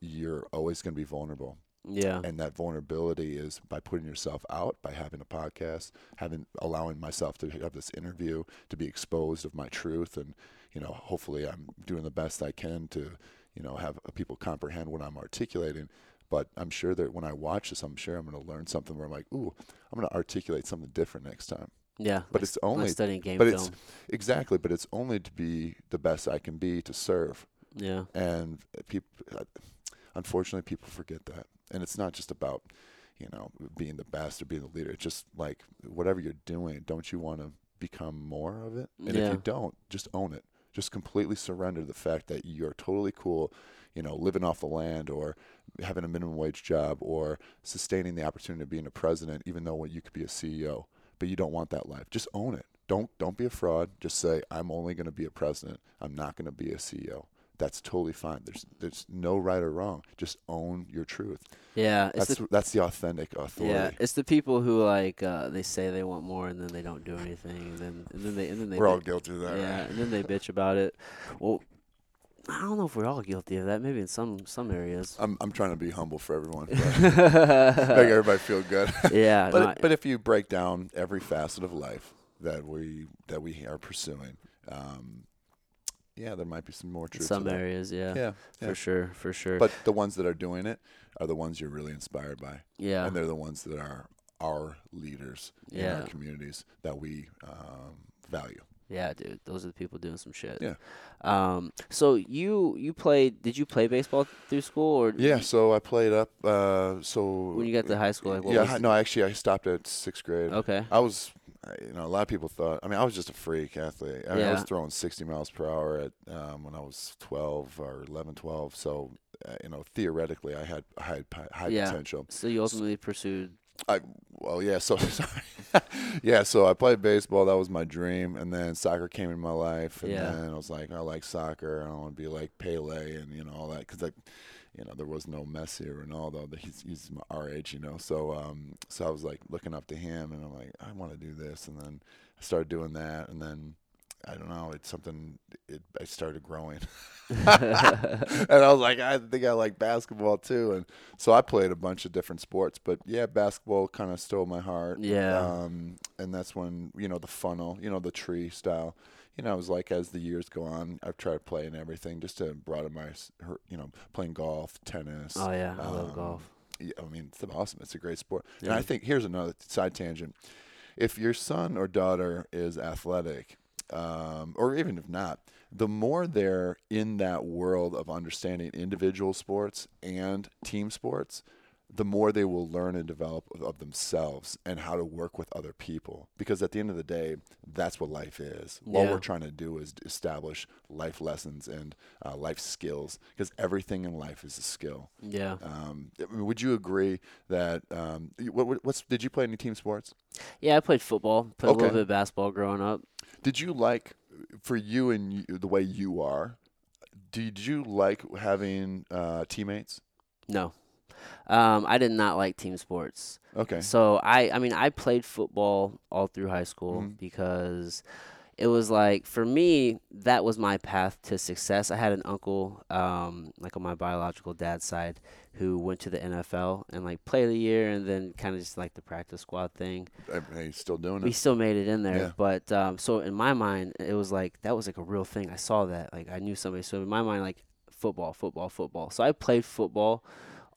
Speaker 2: you're always going to be vulnerable.
Speaker 1: Yeah.
Speaker 2: And that vulnerability is by putting yourself out, by having a podcast, having allowing myself to have this interview, to be exposed of my truth, and you know, hopefully, I'm doing the best I can to, you know, have uh, people comprehend what I'm articulating. But I'm sure that when I watch this, I'm sure I'm going to learn something where I'm like, ooh, I'm going to articulate something different next time.
Speaker 1: Yeah.
Speaker 2: But
Speaker 1: like-
Speaker 2: it's
Speaker 1: like
Speaker 2: only
Speaker 1: studying game
Speaker 2: but it's-
Speaker 1: film.
Speaker 2: exactly, but it's only to be the best I can be to serve
Speaker 1: Yeah.
Speaker 2: and people uh, unfortunately people forget that and it's not just about you know being the best or being the leader it's just like whatever you're doing don't you want to become more of it and
Speaker 1: Yeah.
Speaker 2: if you don't just own it just completely surrender the fact that you're totally cool you know living off the land or having a minimum wage job or sustaining the opportunity of being a president even though you could be a ceo but you don't want that life. Just own it. Don't don't be a fraud. Just say i'm only going to be a president. I'm not going to be a ceo that's totally fine. There's there's no right or wrong. Just own your truth.
Speaker 1: Yeah. It's
Speaker 2: That's
Speaker 1: the,
Speaker 2: that's the authentic authority.
Speaker 1: yeah. It's the people who like uh, they say they want more and then they don't do anything and then and then they and then they
Speaker 2: We're all guilty of that.
Speaker 1: yeah
Speaker 2: right?
Speaker 1: and then they bitch about it. Well, I don't know if we're all guilty of that. Maybe in some some areas.
Speaker 2: I'm I'm trying to be humble for everyone. Make everybody feel good.
Speaker 1: yeah.
Speaker 2: but
Speaker 1: no,
Speaker 2: but if you break down every facet of life that we that we are pursuing, um, yeah, there might be some more
Speaker 1: in
Speaker 2: truth.
Speaker 1: some areas, yeah,
Speaker 2: Yeah, yeah.
Speaker 1: for sure, for sure.
Speaker 2: But the ones that are doing it are the ones you're really inspired by,
Speaker 1: yeah,
Speaker 2: and they're the ones that are our leaders in our communities that we um, value.
Speaker 1: yeah, dude. Those are the people doing some shit.
Speaker 2: Yeah.
Speaker 1: Um. So you you played? Did you play baseball through school or?
Speaker 2: Yeah, so I played up. Uh, so
Speaker 1: When you got to high school, like what
Speaker 2: yeah, no, actually, I stopped at sixth grade.
Speaker 1: Okay.
Speaker 2: I was, you know, a lot of people thought. I mean, I was just a freak athlete. I, mean, I was throwing 60 miles per hour at um, when I was 12 or 11, 12. So, uh, you know, theoretically, I had had high
Speaker 1: Yeah.
Speaker 2: potential.
Speaker 1: So you ultimately pursued.
Speaker 2: I well, yeah. So sorry. yeah. So I played baseball. That was my dream, and then soccer came in my life, and
Speaker 1: Yeah.
Speaker 2: then I was like, I like soccer. I want to be like Pele, and you know all that because I, you know, there was no Messi or Ronaldo. He's he's my, our age, you know. So um, so I was like looking up to him, and I'm like, I want to do this, and then I started doing that, and then. I don't know. It's something. It I started growing, and I was like, I think I like basketball too, and so I played a bunch of different sports. But yeah, basketball kind of stole my heart.
Speaker 1: Yeah.
Speaker 2: Um, and that's when you know the funnel, you know the tree style. You know, it was like as the years go on, I've tried playing everything just to broaden my, her- you know, playing golf, tennis.
Speaker 1: oh yeah, I love
Speaker 2: um,
Speaker 1: golf.
Speaker 2: Yeah, I mean, it's awesome. It's a great sport. And I think here's another side tangent. If your son or daughter is athletic, um, or even if not, the more they're in that world of understanding individual sports and team sports, the more they will learn and develop of- themselves and how to work with other people. Because at the end of the day, that's what life is. All
Speaker 1: Yeah.
Speaker 2: we're trying to do is establish life lessons and uh, life skills. Because everything in life is a skill.
Speaker 1: Yeah.
Speaker 2: Um, would you agree that um, what, what- what's did you play any team sports?
Speaker 1: Yeah, I played football. Played a little bit of basketball growing up.
Speaker 2: Did you like for you and you, the way you are? Did you like having uh, teammates?
Speaker 1: No. Um, I did not like team sports.
Speaker 2: Okay.
Speaker 1: So I, I mean, I played football all through high school
Speaker 2: Mhm.
Speaker 1: because it was like for me that was my path to success. I had an uncle, um, like on my biological dad's side, who went to the NFL and like played a year and then kind of just like the practice squad thing.
Speaker 2: Hey, you still doing
Speaker 1: We
Speaker 2: it?
Speaker 1: still made it in there,
Speaker 2: Yeah.
Speaker 1: but um, so in my mind it was like that was like a real thing. I saw that, like I knew somebody. So in my mind, like football, football, football. So I played football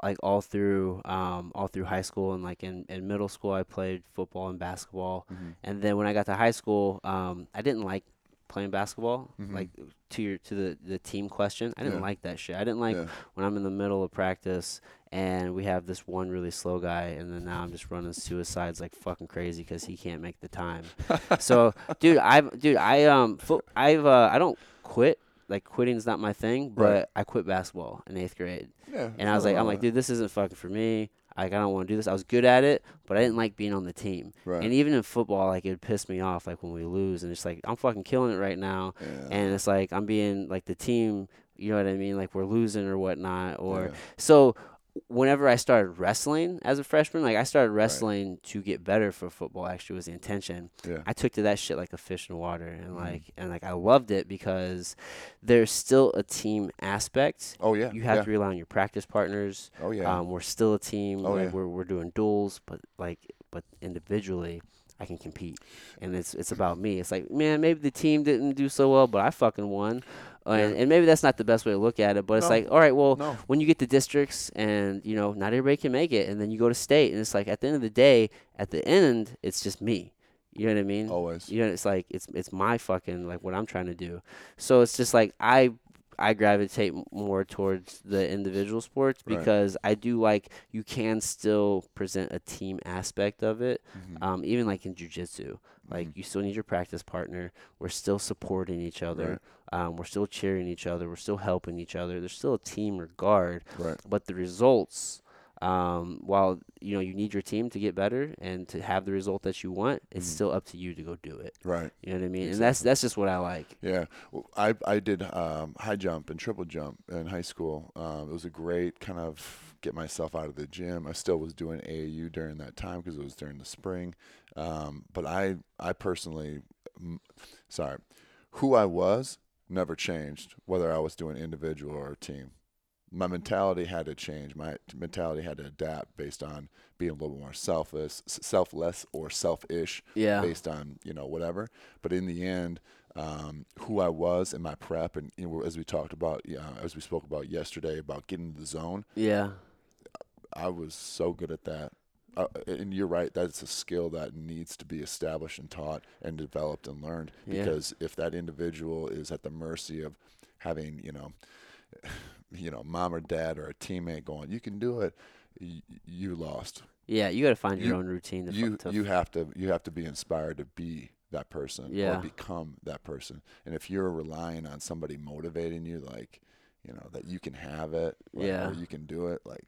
Speaker 1: like all through um, all through high school and like in, in middle school I played football and basketball
Speaker 2: Mhm.
Speaker 1: and then when I got to high school um, I didn't like playing basketball
Speaker 2: Mhm.
Speaker 1: like to your to the, the team question I didn't
Speaker 2: Yeah.
Speaker 1: like that shit I didn't like
Speaker 2: yeah.
Speaker 1: when I'm in the middle of practice and we have this one really slow guy and then now I'm just running suicides like fucking crazy because he can't make the time so dude I've dude I um fo- I've uh, I don't quit like quitting's not my thing but
Speaker 2: Right.
Speaker 1: I quit basketball in eighth grade
Speaker 2: yeah.
Speaker 1: and I was like, I'm like, dude, this isn't fucking for me. Like, I don't want to do this. I was good at it, but I didn't like being on the team.
Speaker 2: right.
Speaker 1: And even in football, like, it would piss me off, like, when we lose. And it's like, I'm fucking killing it right now.
Speaker 2: yeah.
Speaker 1: And it's like, I'm being, like, the team, you know what I mean? Like, we're losing or whatnot. Or,
Speaker 2: yeah.
Speaker 1: so whenever I started wrestling as a freshman, like, I started wrestling to get better for football, actually, was the intention.
Speaker 2: yeah.
Speaker 1: I took to that shit like a fish in water. And,
Speaker 2: Mhm.
Speaker 1: like, and, like, I loved it because there's still a team aspect.
Speaker 2: Oh yeah.
Speaker 1: You have
Speaker 2: yeah.
Speaker 1: to rely on your practice partners.
Speaker 2: Oh yeah.
Speaker 1: Um, we're still a team.
Speaker 2: Oh,
Speaker 1: like
Speaker 2: yeah.
Speaker 1: we're we're doing duels, but like but individually, I can compete, and it's it's about me. It's like man, maybe the team didn't do so well, but I fucking won, and,
Speaker 2: Yeah.
Speaker 1: and maybe that's not the best way to look at it. But it's
Speaker 2: No.
Speaker 1: like all right, well,
Speaker 2: no.
Speaker 1: when you get to districts, and you know not everybody can make it, and then you go to state, and it's like at the end of the day, at the end, it's just me. You know what I mean?
Speaker 2: Always.
Speaker 1: You know, it's like it's it's my fucking like what I'm trying to do. So it's just like I I gravitate more towards the individual sports
Speaker 2: Right.
Speaker 1: because I do like you can still present a team aspect of it.
Speaker 2: Mhm.
Speaker 1: Um, even like in jujitsu, like
Speaker 2: Mhm.
Speaker 1: you still need your practice partner. We're still supporting each other. Um, we're still cheering each other. We're still helping each other. There's still a team regard,
Speaker 2: Right.
Speaker 1: but the results. Um, while you know you need your team to get better and to have the result that you want, it's
Speaker 2: Mhm.
Speaker 1: still up to you to go do it.
Speaker 2: Right.
Speaker 1: You know what I mean? And that's that's just what I like.
Speaker 2: Yeah, well, I I did um, high jump and triple jump in high school. Um, it was a great kind of get myself out of the gym. I still was doing AAU during that time because it was during the spring. Um, but I I personally, mm, sorry, who I was never changed whether I was doing individual or team. My mentality had to change. My mentality had to adapt based on being a little more selfless, selfless or selfish
Speaker 1: Yeah.
Speaker 2: based on you know whatever. But in the end, um, who I was in my prep, and you know, as we talked about, uh, as we spoke about yesterday, about getting to the zone,
Speaker 1: Yeah.
Speaker 2: I was so good at that. Uh, and you're right, that's a skill that needs to be established and taught and developed and learned.
Speaker 1: Yeah.
Speaker 2: Because if that individual is at the mercy of having, you know, you know, mom or dad or a teammate going, "You can do it," y- you lost.
Speaker 1: Yeah. You got to find your
Speaker 2: You-
Speaker 1: own routine.
Speaker 2: You
Speaker 1: to
Speaker 2: you have to you have to be inspired to be that person
Speaker 1: Yeah.
Speaker 2: or become that person. And if you're relying on somebody motivating you, like you know that you can have it, like,
Speaker 1: Yeah.
Speaker 2: or you can do it, like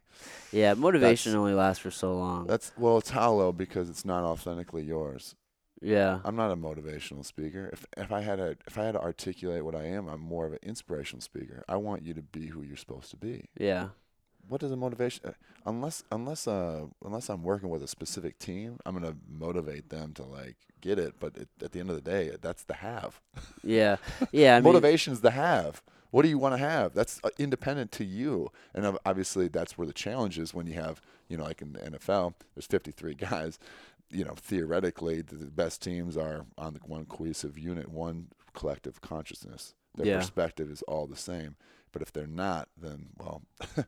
Speaker 1: yeah. Motivation only lasts for so long.
Speaker 2: that's well, it's hollow because it's not authentically yours.
Speaker 1: Yeah.
Speaker 2: I'm not a motivational speaker. If if I had to if I had to articulate what I am, I'm more of an inspirational speaker. I want you to be who you're supposed to be.
Speaker 1: Yeah.
Speaker 2: What does a motivation? uh, Unless unless uh unless I'm working with a specific team, I'm gonna motivate them to like get it. But it, at the end of the day, that's the have.
Speaker 1: Yeah. Yeah. I mean,
Speaker 2: Motivation is the have. What do you want to have? That's uh, independent to you. And obviously, that's where the challenge is when you have, you know, like in the NFL, there's 53 guys. You know, theoretically, the, the best teams are on the one cohesive unit, one collective consciousness. Their
Speaker 1: Yeah.
Speaker 2: perspective is all the same. But if they're not, then, well,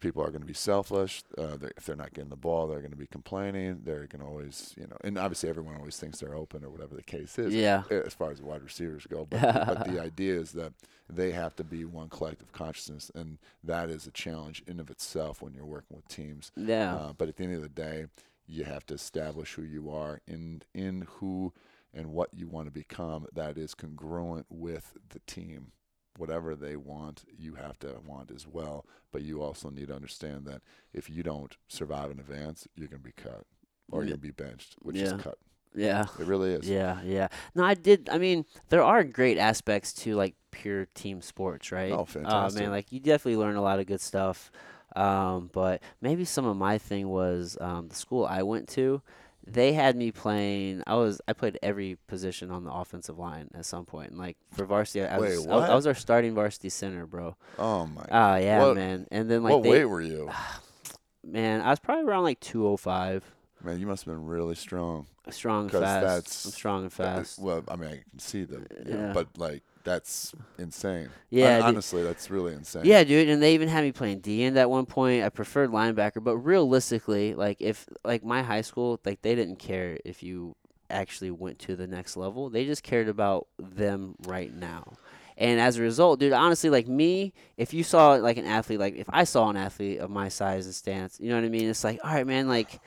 Speaker 2: people are going to be selfish. Uh, they if they're not getting the ball, they're going to be complaining. They're going to always, you know, and obviously everyone always thinks they're open or whatever the case is
Speaker 1: Yeah.
Speaker 2: as far as the wide receivers go. But, the, but the idea is that they have to be one collective consciousness, and that is a challenge in of itself when you're working with teams.
Speaker 1: Yeah.
Speaker 2: Uh, but at the end of the day, you have to establish who you are in in who and what you want to become. That is congruent with the team. Whatever they want, you have to want as well. But you also need to understand that if you don't survive in advance, you're going to be cut or
Speaker 1: Yeah.
Speaker 2: you're going to be benched, which
Speaker 1: Yeah.
Speaker 2: is cut.
Speaker 1: yeah.
Speaker 2: It really is.
Speaker 1: Yeah, yeah. No, I did. I mean, there are great aspects to like pure team sports, right?
Speaker 2: Oh,
Speaker 1: Uh,
Speaker 2: fantastic.
Speaker 1: man, like you definitely learn a lot of good stuff. Um, but maybe some of my thing was um, the school I went to. They had me playing. I was I played every position on the offensive line at some point. And like for varsity, I,
Speaker 2: Wait,
Speaker 1: was, I, was- I was our starting varsity center, bro.
Speaker 2: Oh my.
Speaker 1: Oh yeah,
Speaker 2: What-
Speaker 1: man. And then like
Speaker 2: what
Speaker 1: they,
Speaker 2: weight were you?
Speaker 1: man, I was probably around like two oh five.
Speaker 2: Man, you must have been really strong.
Speaker 1: Strong and fast.
Speaker 2: that's-
Speaker 1: I'm strong and fast.
Speaker 2: Well, I mean, I can see the, you know,
Speaker 1: Yeah.
Speaker 2: but like that's insane.
Speaker 1: Yeah,
Speaker 2: Hon- honestly, that's really insane.
Speaker 1: Yeah, dude, and they even had me playing D end at one point. I preferred linebacker, but realistically, like if like my high school, like they didn't care if you actually went to the next level. They just cared about them right now. And as a result, dude, honestly, like me, if you saw like an athlete, like if I saw an athlete of my size and stance, you know what I mean? It's like, all right, man, like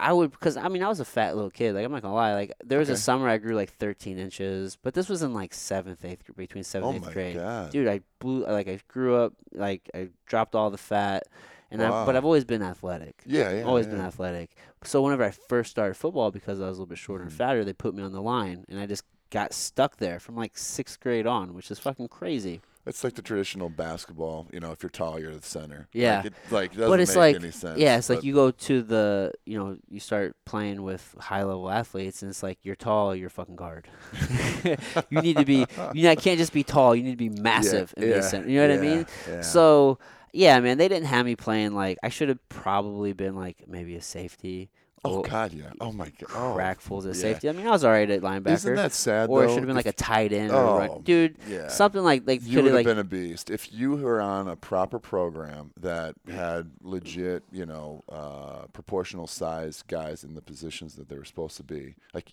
Speaker 1: I would, because I mean, I was a fat little kid. Like I'm not gonna lie, like there was a summer I grew like 13 inches, but this was in like seventh, eighth, between seventh
Speaker 2: Oh
Speaker 1: eighth grade
Speaker 2: god.
Speaker 1: dude i blew like i grew up like i dropped all the fat and I, but i've always been athletic
Speaker 2: Yeah, yeah.
Speaker 1: always
Speaker 2: yeah.
Speaker 1: been athletic so whenever i first started football because i was a little bit shorter and
Speaker 2: Mhm.
Speaker 1: fatter they put me on the line and i just got stuck there from like sixth grade on which is fucking crazy
Speaker 2: It's like the traditional basketball. You know, if you're tall, you're the center.
Speaker 1: Yeah.
Speaker 2: Like, it, like doesn't
Speaker 1: but it's
Speaker 2: make
Speaker 1: like
Speaker 2: any sense.
Speaker 1: yeah it's like you go to the you know you start playing with high level athletes and it's like you're tall you're fucking guard you need to be you know, I can't just be tall you need to be massive and be a
Speaker 2: yeah,
Speaker 1: center you know what i mean
Speaker 2: yeah, yeah.
Speaker 1: So yeah, man, they didn't have me playing like I should have probably been like maybe a safety.
Speaker 2: Oh god, yeah. Oh my god. Oh,
Speaker 1: crack fools at
Speaker 2: yeah.
Speaker 1: safety. I mean, I was alright at linebacker.
Speaker 2: Isn't that sad
Speaker 1: or it should have been like a tight end or a run-
Speaker 2: Oh,
Speaker 1: dude.
Speaker 2: yeah.
Speaker 1: Something like like
Speaker 2: you
Speaker 1: could
Speaker 2: would
Speaker 1: have like
Speaker 2: been a beast if you were on a proper program that had legit, you know, uh, proportional size guys in the positions that they were supposed to be. Like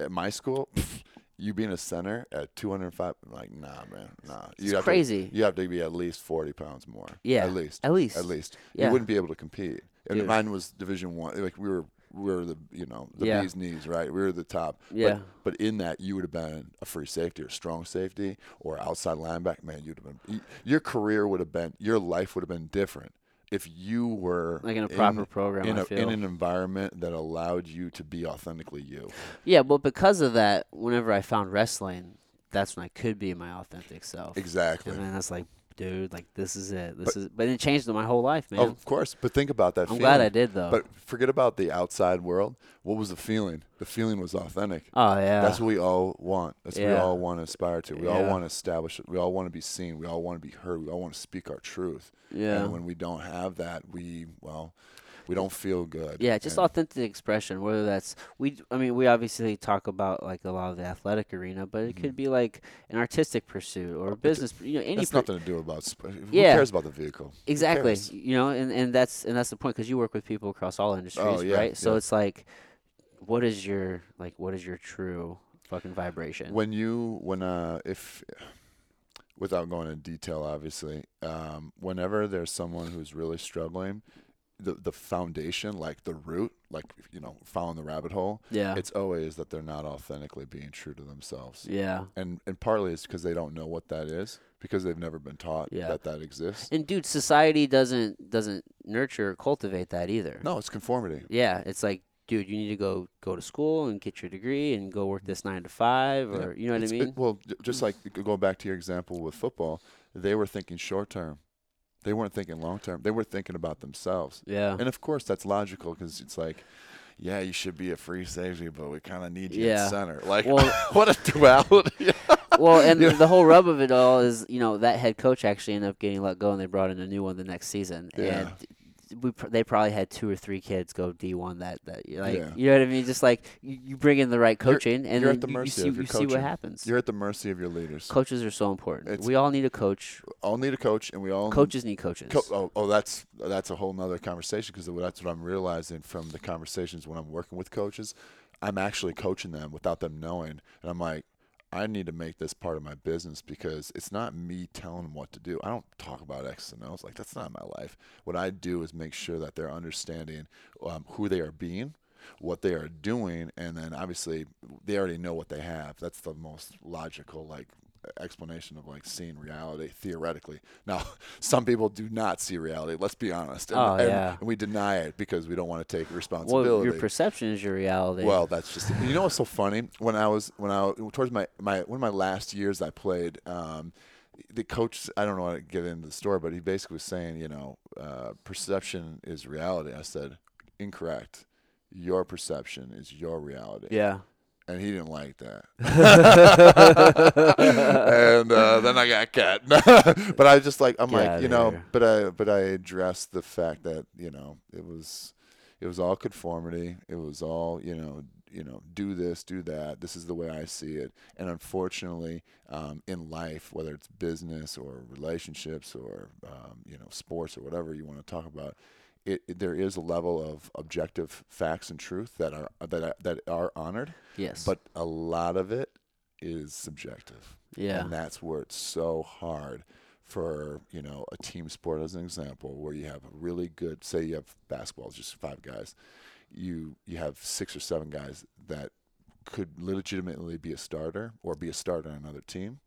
Speaker 2: at my school, you being a center at 205, like nah, man, nah. You
Speaker 1: It's crazy.
Speaker 2: To, you have to be at least 40 pounds more.
Speaker 1: Yeah,
Speaker 2: at least.
Speaker 1: at least.
Speaker 2: At least.
Speaker 1: Yeah.
Speaker 2: You wouldn't be able to compete. And
Speaker 1: Dude.
Speaker 2: mine was Division One. Like we were. We were the you know the
Speaker 1: Yeah.
Speaker 2: bee's knees right we were the top
Speaker 1: Yeah.
Speaker 2: but, but in that you would have been a free safety or strong safety or outside linebacker man you'd have been your career would have been your life would have been different if you were
Speaker 1: like in a proper program.
Speaker 2: in,
Speaker 1: I
Speaker 2: a,
Speaker 1: feel.
Speaker 2: in an environment that allowed you to be authentically you
Speaker 1: yeah, but because of that, whenever I found wrestling, that's when I could be my authentic self.
Speaker 2: exactly
Speaker 1: And then that's like, dude, like this is it. This is. But it changed my whole life, man.
Speaker 2: of course but think about that
Speaker 1: I'm
Speaker 2: feeling.
Speaker 1: glad I did though.
Speaker 2: but forget about the outside world what was the feeling the feeling was authentic
Speaker 1: oh yeah.
Speaker 2: That's what we all want. That's what we all want to aspire to. We all want to establish it. We all want to be seen. We all want to be heard. We all want to speak our truth.
Speaker 1: yeah.
Speaker 2: And when we don't have that, we well, we don't feel good.
Speaker 1: Yeah, just
Speaker 2: And-
Speaker 1: authentic expression. Whether that's we, I mean, we obviously talk about like a lot of the athletic arena, but it could be like an artistic pursuit or a business. You know, any
Speaker 2: That's
Speaker 1: per-
Speaker 2: nothing to do about. Sp- who
Speaker 1: Yeah.
Speaker 2: cares about the vehicle?
Speaker 1: Exactly. You know, and, and that's and that's the point because you work with people across all industries,
Speaker 2: Oh, yeah,
Speaker 1: right? So
Speaker 2: yeah.
Speaker 1: it's like, what is your like, what is your true fucking vibration?
Speaker 2: When you when uh if without going into detail, obviously, um, whenever there's someone who's really struggling, the the foundation, like the root, like you know, following the rabbit hole,
Speaker 1: yeah,
Speaker 2: it's always that they're not authentically being true to themselves.
Speaker 1: yeah.
Speaker 2: and and partly it's because they don't know what that is because they've never been taught
Speaker 1: Yeah.
Speaker 2: that that exists.
Speaker 1: And dude, society doesn't doesn't nurture or cultivate that either.
Speaker 2: No, it's conformity.
Speaker 1: Yeah, it's like, dude, you need to go go to school and get your degree and go work this nine to five,
Speaker 2: Yeah.
Speaker 1: or you know what I mean?
Speaker 2: it- well, just like going back to your example with football, they were thinking short term. They weren't thinking long term. They were thinking about themselves.
Speaker 1: yeah.
Speaker 2: And of course, that's logical because it's like, yeah, you should be a free safety, but we kind of need you
Speaker 1: Yeah.
Speaker 2: at center. Like,
Speaker 1: Well-
Speaker 2: what a duality.
Speaker 1: well, and
Speaker 2: Yeah.
Speaker 1: the whole rub of it all is, you know, that head coach actually ended up getting let go, and they brought in a new one the next season.
Speaker 2: Yeah.
Speaker 1: And we pr- they probably had two or three kids go D one that that like
Speaker 2: Yeah.
Speaker 1: you know what I mean. Just like you, you bring in the right
Speaker 2: You're-
Speaker 1: coaching, and
Speaker 2: you're
Speaker 1: then
Speaker 2: at the
Speaker 1: you, you
Speaker 2: mercy
Speaker 1: see
Speaker 2: of your
Speaker 1: you see what happens.
Speaker 2: You're at the mercy of your leaders.
Speaker 1: Coaches are so important.
Speaker 2: It's-
Speaker 1: we all need a coach.
Speaker 2: all need a coach, and we all
Speaker 1: Coaches need coaches.
Speaker 2: Co- oh, oh, that's that's a whole nother conversation because that's what I'm realizing from the conversations when I'm working with coaches. I'm actually coaching them without them knowing, and I'm like, I need to make this part of my business because it's not me telling them what to do. I don't talk about X and O's like that's not my life. What I do is make sure that they're understanding um, who they are being, what they are doing, and then obviously they already know what they have. That's the most logical like explanation of like seeing reality theoretically. Now, some people do not see reality. Let's be honest. And,
Speaker 1: Oh,
Speaker 2: and-
Speaker 1: yeah.
Speaker 2: and we deny it because we don't want to take responsibility.
Speaker 1: well, your perception is your reality.
Speaker 2: Well, that's just you know what's so funny when I was when I towards my my one of my last years I played. Um, the coach, I don't know how to get into the story, but he basically was saying, you know, uh, perception is reality. I said, incorrect. Your perception is your reality.
Speaker 1: yeah.
Speaker 2: And he didn't like that. and uh, then I got cut. but I just like I'm
Speaker 1: Get
Speaker 2: like you know,
Speaker 1: here.
Speaker 2: but I but I addressed the fact that you know it was it was all conformity. It was all you know you know, do this, do that. This is the way I see it. And unfortunately, um, in life, whether it's business or relationships or um, you know, sports or whatever you want to talk about, it, it, there is a level of objective facts and truth that are that are, that are honored.
Speaker 1: Yes.
Speaker 2: But a lot of it is subjective.
Speaker 1: yeah.
Speaker 2: And that's where it's so hard for, you know, a team sport as an example, where you have a really good say you have basketball, just five guys. You you have six or seven guys that could legitimately be a starter or be a starter on another team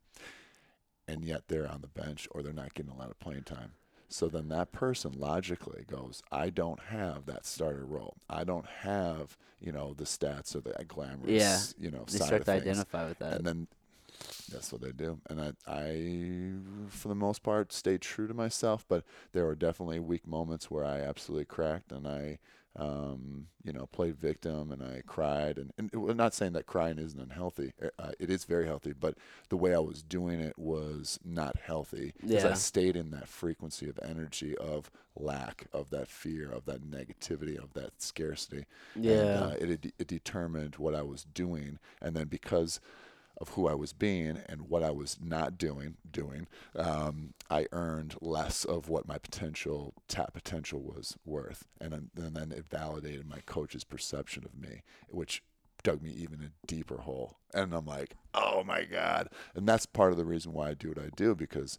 Speaker 2: and yet they're on the bench or they're not getting a lot of playing time. So then that person logically goes, I don't have that starter role. I don't have, you know, the stats or the glamorous,
Speaker 1: Yeah.
Speaker 2: you know,
Speaker 1: they
Speaker 2: side
Speaker 1: start to
Speaker 2: things
Speaker 1: identify with that.
Speaker 2: and then that's what they do. And I, I, for the most part, stayed true to myself. But there were definitely weak moments where I absolutely cracked, and I, um, you know, played victim, and I cried. And, and we're not saying that crying isn't unhealthy. Uh, it is very healthy, but the way I was doing it was not healthy because I stayed in that frequency of energy of lack, of that fear, of that negativity, of that scarcity.
Speaker 1: yeah.
Speaker 2: And, uh, it, it it determined what I was doing, and then because of who I was being and what I was not doing, doing, um, I earned less of what my potential tap potential was worth, and then, and then it validated my coach's perception of me, which dug me even a deeper hole. And I'm like, oh my god! And that's part of the reason why I do what I do because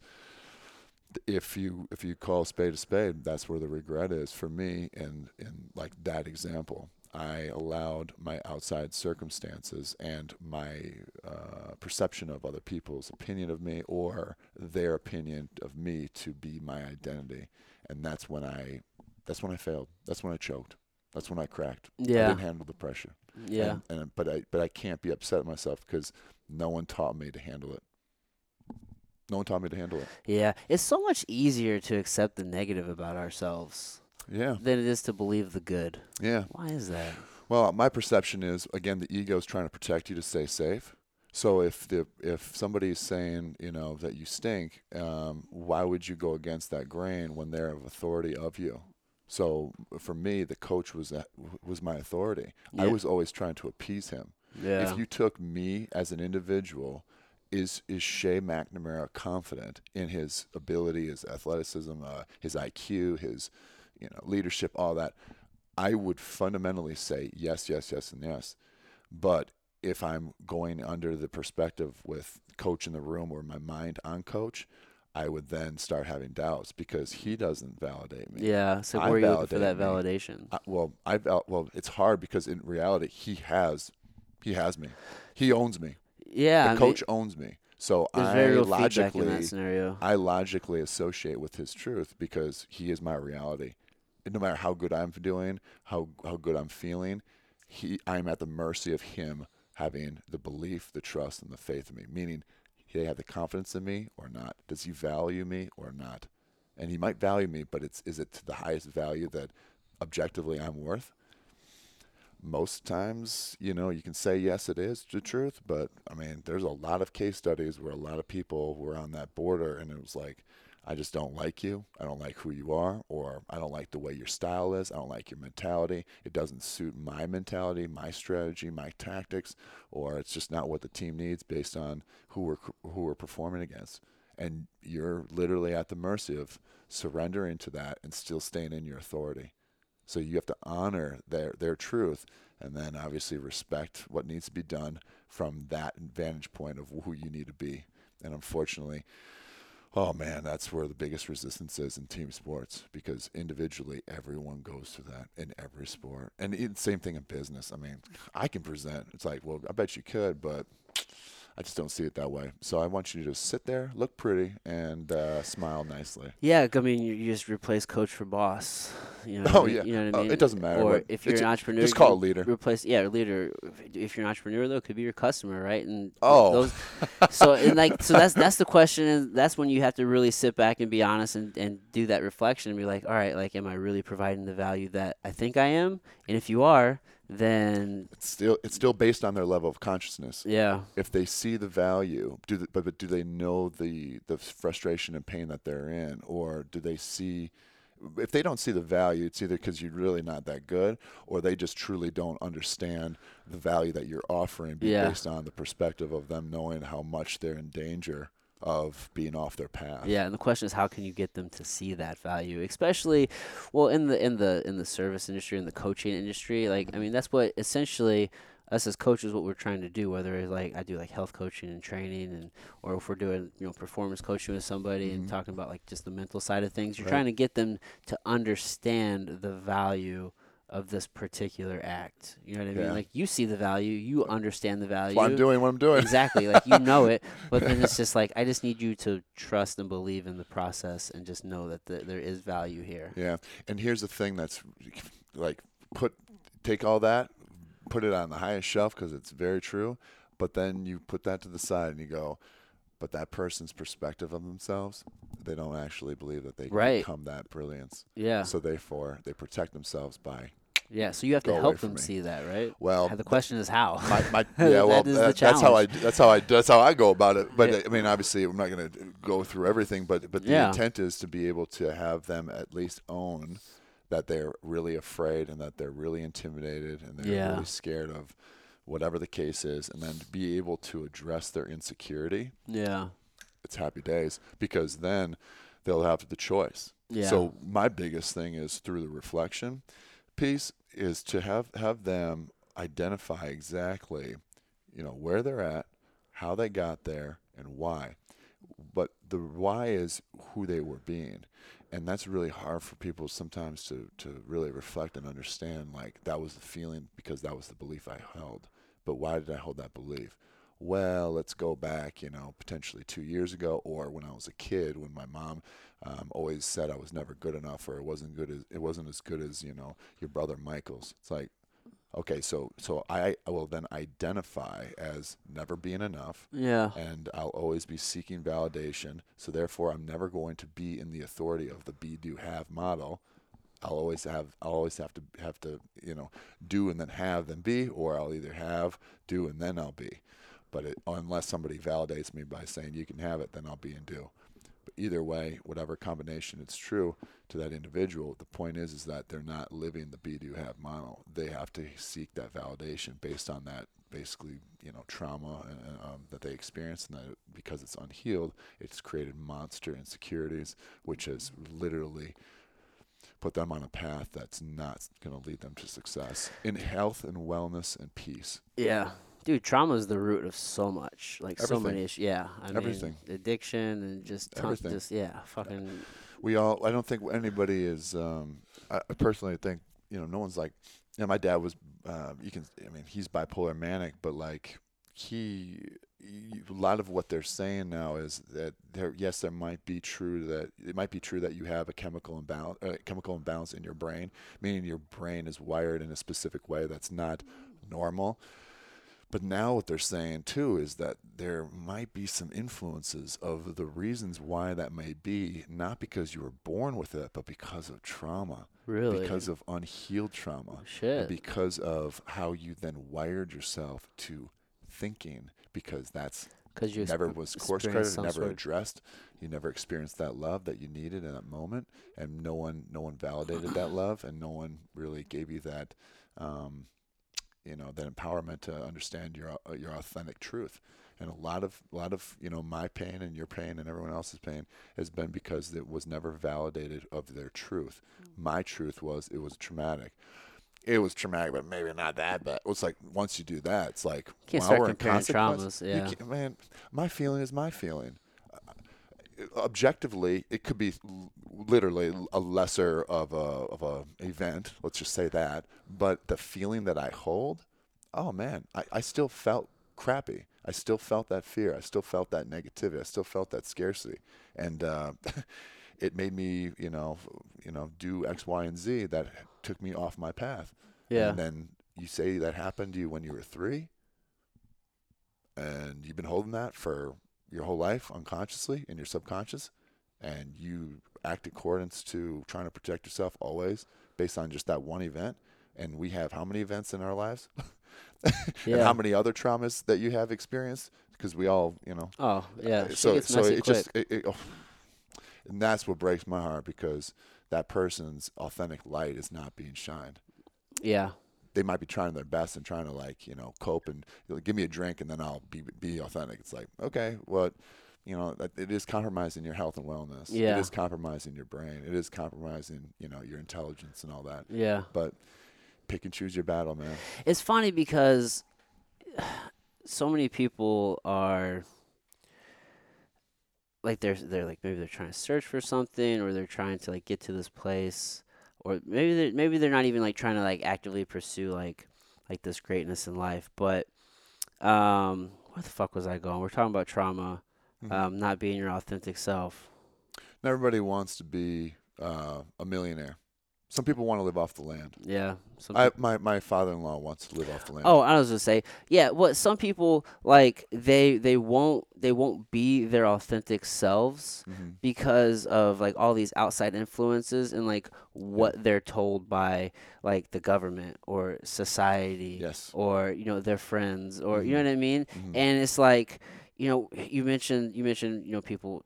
Speaker 2: if you if you call spade a spade, that's where the regret is for me. And in like that example, I allowed my outside circumstances and my uh, perception of other people's opinion of me or their opinion of me to be my identity, and that's when I that's when I failed. That's when I choked. That's when I cracked.
Speaker 1: Yeah, I
Speaker 2: didn't handle the pressure.
Speaker 1: Yeah.
Speaker 2: And, and but I but I can't be upset at myself because no one taught me to handle it. No one taught me to handle it.
Speaker 1: Yeah. It's so much easier to accept the negative about ourselves
Speaker 2: Yeah.
Speaker 1: than it is to believe the good.
Speaker 2: Yeah.
Speaker 1: Why is that?
Speaker 2: Well, my perception is again the ego is trying to protect you to stay safe. So if the if somebody's saying you know that you stink, um, why would you go against that grain when they're of authority of you? So for me, the coach was that was my authority. I was always trying to appease him.
Speaker 1: Yeah.
Speaker 2: If you took me as an individual, is is Shea McNamara confident in his ability, his athleticism, uh, his IQ, his you know leadership, all that? I would fundamentally say yes, yes, yes, and yes. But if I'm going under the perspective with coach in the room or my mind on coach, I would then start having doubts because he doesn't validate me.
Speaker 1: yeah. So
Speaker 2: I
Speaker 1: where are you looking for that validation?
Speaker 2: I, well, I well, it's hard because in reality, he has, he has me, he owns me.
Speaker 1: Yeah.
Speaker 2: the
Speaker 1: I mean,
Speaker 2: coach owns me. So I
Speaker 1: very real in
Speaker 2: logically. I logically associate with his truth because he is my reality. No matter how good I'm doing, how how good I'm feeling, he I'm at the mercy of him having the belief, the trust, and the faith in me. Meaning, he have the confidence in me or not. Does he value me or not? And he might value me, but it's is it to the highest value that objectively I'm worth? most times, you know, you can say yes, it is the truth, but I mean, there's a lot of case studies where a lot of people were on that border, and it was like, I just don't like you. I don't like who you are, or I don't like the way your style is. I don't like your mentality. It doesn't suit my mentality, my strategy, my tactics, or it's just not what the team needs based on who we're who we're performing against. And you're literally at the mercy of surrendering to that and still staying in your authority. So you have to honor their their truth, and then obviously respect what needs to be done from that vantage point of who you need to be. And unfortunately, oh man, that's where the biggest resistance is in team sports because individually everyone goes through that in every sport, and it, same thing in business. I mean, I can present. It's like, well, I bet you could, but I just don't see it that way. So I want you to just sit there, look pretty, and uh, smile nicely.
Speaker 1: Yeah, I mean, you, you just replace coach for boss. You know
Speaker 2: Oh, yeah.
Speaker 1: You know what I
Speaker 2: Uh,
Speaker 1: mean?
Speaker 2: it doesn't matter
Speaker 1: Or if you're an entrepreneur,
Speaker 2: just call it leader.
Speaker 1: Replace yeah, a leader. If- you're an entrepreneur though, it could be your customer, right? And
Speaker 2: Oh.
Speaker 1: those. So and like so that's that's the question, and that's when you have to really sit back and be honest and and do that reflection and be like, all right, like, am I really providing the value that I think I am? And if you are, then
Speaker 2: It's still it's still based on their level of consciousness.
Speaker 1: yeah,
Speaker 2: if they see the value, do the, but, but do they know the the frustration and pain that they're in, or do they see if they don't see the value, it's either because you're really not that good, or they just truly don't understand the value that you're offering
Speaker 1: Yeah.
Speaker 2: based on the perspective of them knowing how much they're in danger of being off their path.
Speaker 1: Yeah, and the question is how can you get them to see that value, especially well in the in the in the service industry in the coaching industry. Like I mean that's what essentially us as coaches what we're trying to do whether it's like I do like health coaching and training and or if we're doing you know performance coaching with somebody and
Speaker 2: Mhm.
Speaker 1: talking about like just the mental side of things you're
Speaker 2: Right.
Speaker 1: trying to get them to understand the value of this particular act you know what I mean
Speaker 2: Yeah.
Speaker 1: like you see the value you understand the value
Speaker 2: I'm doing what I'm doing.
Speaker 1: exactly like you know it but then it's just like i just need you to trust and believe in the process and just know that the, there is value here
Speaker 2: Yeah, and here's the thing that's like put take all that, put it on the highest shelf because it's very true, but then you put that to the side and you go, but that person's perspective of themselves, they don't actually believe that they can
Speaker 1: Right.
Speaker 2: become that brilliance.
Speaker 1: yeah
Speaker 2: So therefore, they protect themselves by
Speaker 1: yeah so you have to help them see that right
Speaker 2: well.
Speaker 1: the question is how
Speaker 2: my, my yeah well
Speaker 1: is the
Speaker 2: that- that's how I that's how I that's how I go about it. But
Speaker 1: Yeah.
Speaker 2: I mean, obviously, I'm not going to go through everything. But but the
Speaker 1: Yeah.
Speaker 2: intent is to be able to have them at least own that they're really afraid and that they're really intimidated and they're
Speaker 1: Yeah.
Speaker 2: really scared of whatever the case is, and then to be able to address their insecurity.
Speaker 1: yeah
Speaker 2: It's happy days because then they'll have the choice.
Speaker 1: yeah
Speaker 2: So my biggest thing is through the reflection piece is to have have them identify exactly, you know, where they're at, how they got there, and why. But the why is who they were being. And that's really hard for people sometimes to, to really reflect and understand like that was the feeling because that was the belief I held. But why did I hold that belief? Well, let's go back, you know, potentially two years ago, or when I was a kid, when my mom um, always said I was never good enough, or it wasn't good as it wasn't as good as you know your brother Michael's. It's like, okay, so so I, I will then identify as never being enough,
Speaker 1: yeah
Speaker 2: and I'll always be seeking validation. So therefore, I'm never going to be in the authority of the be do have model. I'll always have I'll always have to have to you know do and then have then be, or I'll either have do and then I'll be. But it, unless somebody validates me by saying you can have it, then I'll be and do. But either way, whatever combination it's true to that individual, the point is is that they're not living the be do have model. They have to seek that validation based on that basically you know trauma uh, um, that they experienced, and that because it's unhealed, it's created monster insecurities, which has literally put them on a path that's not going to lead them to success in health and wellness and peace.
Speaker 1: yeah dude trauma is the root of so much like so many issues yeah i
Speaker 2: Everything.
Speaker 1: mean addiction and just tons,
Speaker 2: Everything.
Speaker 1: just yeah fucking
Speaker 2: we all i don't think anybody is um i I personally think you know no one's like you know my dad was uh, you can i mean he's bipolar manic but like he y- a lot of what they're saying now is that there yes there might be true that it might be true that you have a chemical imbalance uh, chemical imbalance in your brain meaning your brain is wired in a specific way that's not normal. But now what they're saying too is that there might be some influences of the reasons why that may be, not because you were born with it, but because of trauma,
Speaker 1: really?
Speaker 2: because of unhealed trauma,
Speaker 1: shit.
Speaker 2: because of how you then wired yourself to thinking, because that's
Speaker 1: because you
Speaker 2: never was course credit, never
Speaker 1: sort
Speaker 2: addressed. You never experienced that love that you needed in that moment, and no one, no one validated that love, and no one really gave you that, um, you know, that empowerment to understand your uh, your authentic truth. And a lot of, a lot of, you know, my pain and your pain and everyone else's pain has been because it was never validated of their truth. My truth was it was traumatic. It was traumatic, but maybe not that bad. It's like once you do that, it's like
Speaker 1: Can't
Speaker 2: wow,
Speaker 1: start
Speaker 2: we're in
Speaker 1: comparing traumas, yeah.
Speaker 2: man, my feeling is my feeling. Uh, Objectively, it could be literally a lesser of a of a event. Let's just say that. But the feeling that I hold, oh man, I, I still felt crappy. I still felt that fear. I still felt that negativity. I still felt that scarcity, and uh, it made me, you know, you know, do X, Y, and Z that took me off my path.
Speaker 1: yeah
Speaker 2: And then you say that happened to you when you were three, and you've been holding that for your whole life unconsciously in your subconscious, and you act accordance to trying to protect yourself always based on just that one event. And we have how many events in our lives?
Speaker 1: yeah.
Speaker 2: and how many other traumas that you have experienced? Because we all, you know,
Speaker 1: oh yeah
Speaker 2: uh, so so it
Speaker 1: quick.
Speaker 2: just it, it, oh, and that's what breaks my heart because that person's authentic light is not being shined.
Speaker 1: Yeah.
Speaker 2: They might be trying their best and trying to like you know cope and know, give me a drink and then I'll be be authentic. It's like okay, what you know it is compromising your health and wellness.
Speaker 1: Yeah.
Speaker 2: It is compromising your brain. It is compromising you know your intelligence and all that.
Speaker 1: Yeah.
Speaker 2: But pick and choose your battle, man.
Speaker 1: It's funny because so many people are like they're they're like maybe they're trying to search for something or they're trying to like get to this place or maybe they maybe they're not even like trying to like actively pursue like like this greatness in life but um where the fuck was I going? We're talking about trauma,
Speaker 2: Mhm.
Speaker 1: um, not being your authentic self.
Speaker 2: Not everybody wants to be uh, a millionaire. Some people want to live off the land.
Speaker 1: Yeah. Some
Speaker 2: I, my my father-in-law wants to live off the land.
Speaker 1: Oh, I was gonna say, yeah. What some people like, they they won't they won't be their authentic selves
Speaker 2: Mhm.
Speaker 1: because of like all these outside influences and like what they're told by like the government or society
Speaker 2: Yes.
Speaker 1: or you know their friends or you know
Speaker 2: Mhm.
Speaker 1: what I mean.
Speaker 2: Mhm.
Speaker 1: And it's like you know you mentioned you mentioned you know people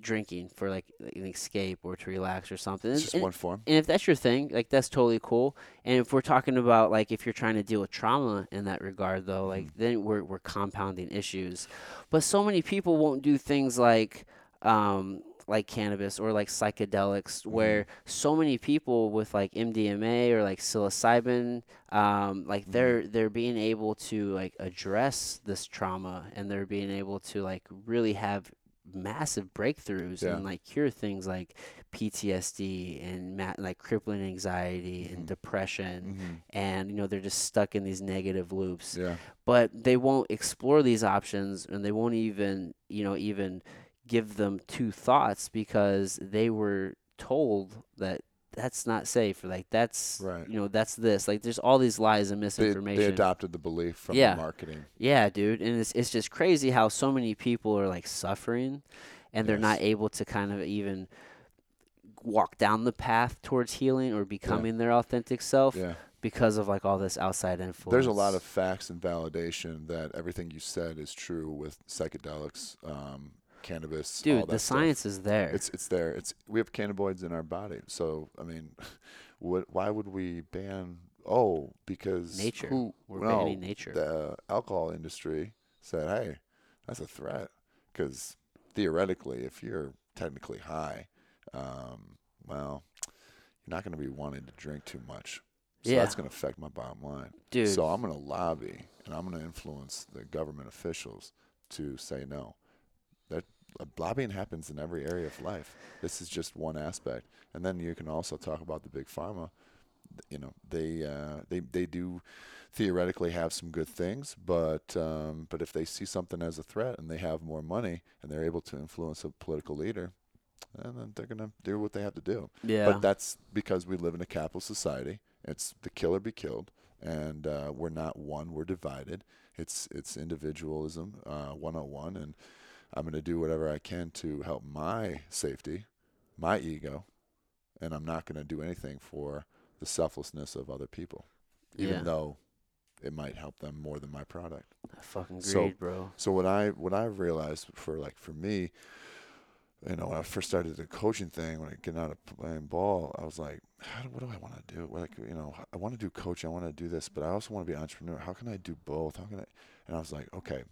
Speaker 1: drinking for like an escape or to relax or something.
Speaker 2: it's just
Speaker 1: and-
Speaker 2: one form.
Speaker 1: and if that's your thing, like that's totally cool. And if we're talking about like if you're trying to deal with trauma in that regard though, like
Speaker 2: Mm-hmm.
Speaker 1: then we're we're compounding issues. But so many people won't do things like um like cannabis or like psychedelics
Speaker 2: Mm-hmm.
Speaker 1: where so many people with like MDMA or like psilocybin um like
Speaker 2: Mm-hmm.
Speaker 1: they're they're being able to like address this trauma and they're being able to like really have massive breakthroughs
Speaker 2: Yeah.
Speaker 1: and like cure things like PTSD and ma- like crippling anxiety and
Speaker 2: Mhm.
Speaker 1: depression
Speaker 2: Mhm.
Speaker 1: and you know they're just stuck in these negative loops
Speaker 2: Yeah.
Speaker 1: but they won't explore these options and they won't even you know even give them two thoughts because they were told that that's not safe or like that's
Speaker 2: Right.
Speaker 1: you know that's this like there's all these lies and misinformation
Speaker 2: they adopted the belief from
Speaker 1: Yeah.
Speaker 2: the marketing.
Speaker 1: yeah, dude, and it's it's just crazy how so many people are like suffering, and they're not able to kind of even walk down the path towards healing or becoming their authentic self
Speaker 2: Yeah.
Speaker 1: because of like all this outside influence.
Speaker 2: There's a lot of facts and validation that everything you said is true with psychedelics, um, cannabis. all
Speaker 1: dude. The
Speaker 2: stuff.
Speaker 1: science is there.
Speaker 2: It's it's there. It's we have cannabinoids in our body. So I mean, what? Why would we ban? Oh, because
Speaker 1: Nature.
Speaker 2: Who,
Speaker 1: We're
Speaker 2: no,
Speaker 1: banning nature.
Speaker 2: The alcohol industry said, "Hey, that's a threat." Because theoretically, if you're technically high, um, well, you're not going to be wanting to drink too much. So
Speaker 1: Yeah.
Speaker 2: that's going to affect my bottom line.
Speaker 1: dude.
Speaker 2: So I'm going to lobby and I'm going to influence the government officials to say no. Lobbying happens in every area of life. This is just one aspect, and then you can also talk about the big pharma. You know, they uh, they they do theoretically have some good things, but um, but if they see something as a threat and they have more money and they're able to influence a political leader, and then they're gonna do what they have to do.
Speaker 1: yeah,
Speaker 2: But that's because we live in a capital society. It's the killer be killed, and uh, we're not one. We're divided. It's it's individualism, uh, 101, and I'm going to do whatever I can to help my safety, my ego, and I'm not going to do anything for the selflessness of other people, even
Speaker 1: yeah.
Speaker 2: though it might help them more than my product.
Speaker 1: I fucking
Speaker 2: So-
Speaker 1: bro.
Speaker 2: So what I what I realized for like for me, you know, when I first started the coaching thing, when I get out of playing ball, I was like, how do, what do I want to do? Like, you know, I want to do coaching, I want to do this, but I also want to be an entrepreneur. How can I do both? How can I? And I was like, okay.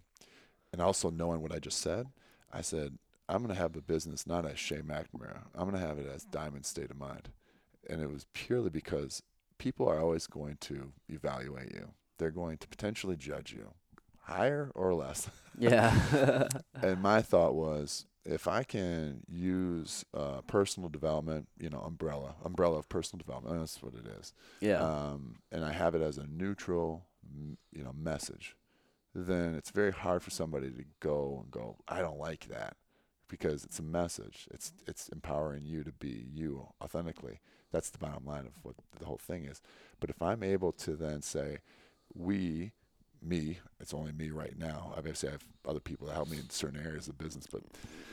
Speaker 2: And also knowing what I just said, I said, I'm going to have the business not as Shay McNamara. I'm going to have it as Diamond State of Mind. And it was purely because people are always going to evaluate you. They're going to potentially judge you, higher or less.
Speaker 1: Yeah,
Speaker 2: And my thought was, if I can use uh, personal development, you know, umbrella, umbrella of personal development, that's what it is,
Speaker 1: yeah,
Speaker 2: um, and I have it as a neutral, you know, message, then it's very hard for somebody to go and go, I don't like that, because it's a message. It's it's empowering you to be you authentically. That's the bottom line of what the whole thing is. But if I'm able to then say, we, me, it's only me right now. Obviously, I have other people that help me in certain areas of business, but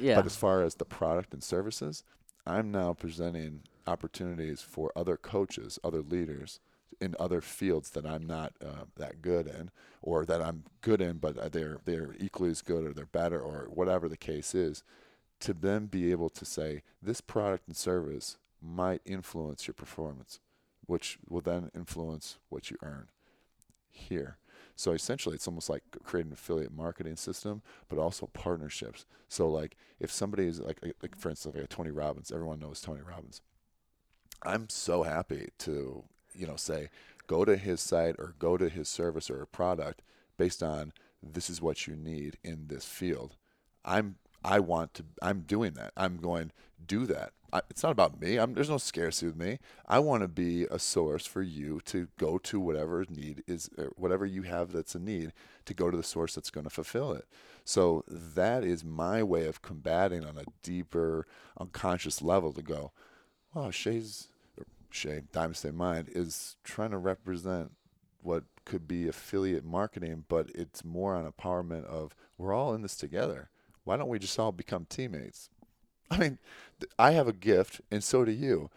Speaker 1: yeah.
Speaker 2: but as far as the product and services, I'm now presenting opportunities for other coaches, other leaders in other fields that I'm not uh, that good in, or that I'm good in, but uh, they're they're equally as good, or they're better, or whatever the case is, to then be able to say this product and service might influence your performance, which will then influence what you earn here. So essentially, it's almost like creating an affiliate marketing system, but also partnerships. So like, if somebody is like, like for instance, like Tony Robbins, everyone knows Tony Robbins. I'm so happy to, you know, say, go to his site or go to his service or a product based on this is what you need in this field. I'm I want to I'm doing that. I'm going do that. I, it's not about me. I'm, there's no scarcity with me. I want to be a source for you to go to whatever need is whatever you have that's a need to go to the source that's going to fulfill it. So that is my way of combating on a deeper unconscious level to go, well, Shay's Shay, Diamond State Mind, is trying to represent what could be affiliate marketing, but it's more on empowerment of we're all in this together. Why don't we just all become teammates? I mean, I have a gift, and so do you.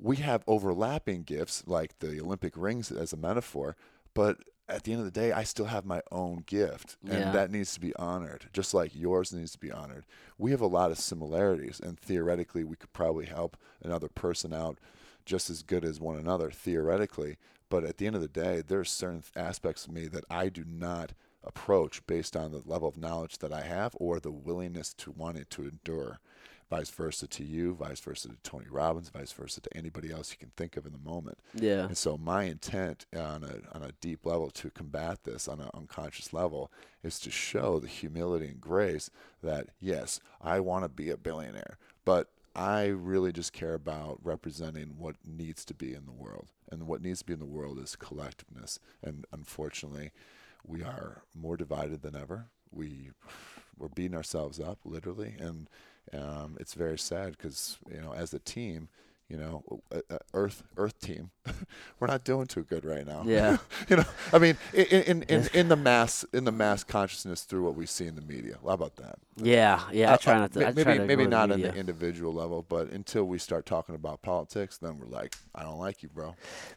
Speaker 2: We have overlapping gifts, like the Olympic rings as a metaphor, but at the end of the day, I still have my own gift, and
Speaker 1: Yeah.
Speaker 2: that needs to be honored, just like yours needs to be honored. We have a lot of similarities, and theoretically, we could probably help another person out just as good as one another, theoretically. But at the end of the day, there's certain aspects of me that I do not approach based on the level of knowledge that I have or the willingness to want it to endure. Vice versa to you, vice versa to Tony Robbins, vice versa to anybody else you can think of in the moment.
Speaker 1: Yeah.
Speaker 2: And so my intent on a on a deep level to combat this on an unconscious level is to show the humility and grace that yes, I want to be a billionaire, but I really just care about representing what needs to be in the world. And what needs to be in the world is collectiveness. And unfortunately, we are more divided than ever. We we're beating ourselves up literally and um, it's very sad because you know as a team you know earth earth team we're not doing too good right now
Speaker 1: Yeah.
Speaker 2: you know i mean in in, in in the mass in the mass consciousness through what we see in the media how about that
Speaker 1: Yeah. Yeah. I
Speaker 2: Uh,
Speaker 1: try
Speaker 2: uh,
Speaker 1: not to. I
Speaker 2: maybe
Speaker 1: to
Speaker 2: maybe not on the individual level but until we start talking about politics then we're like i don't like you bro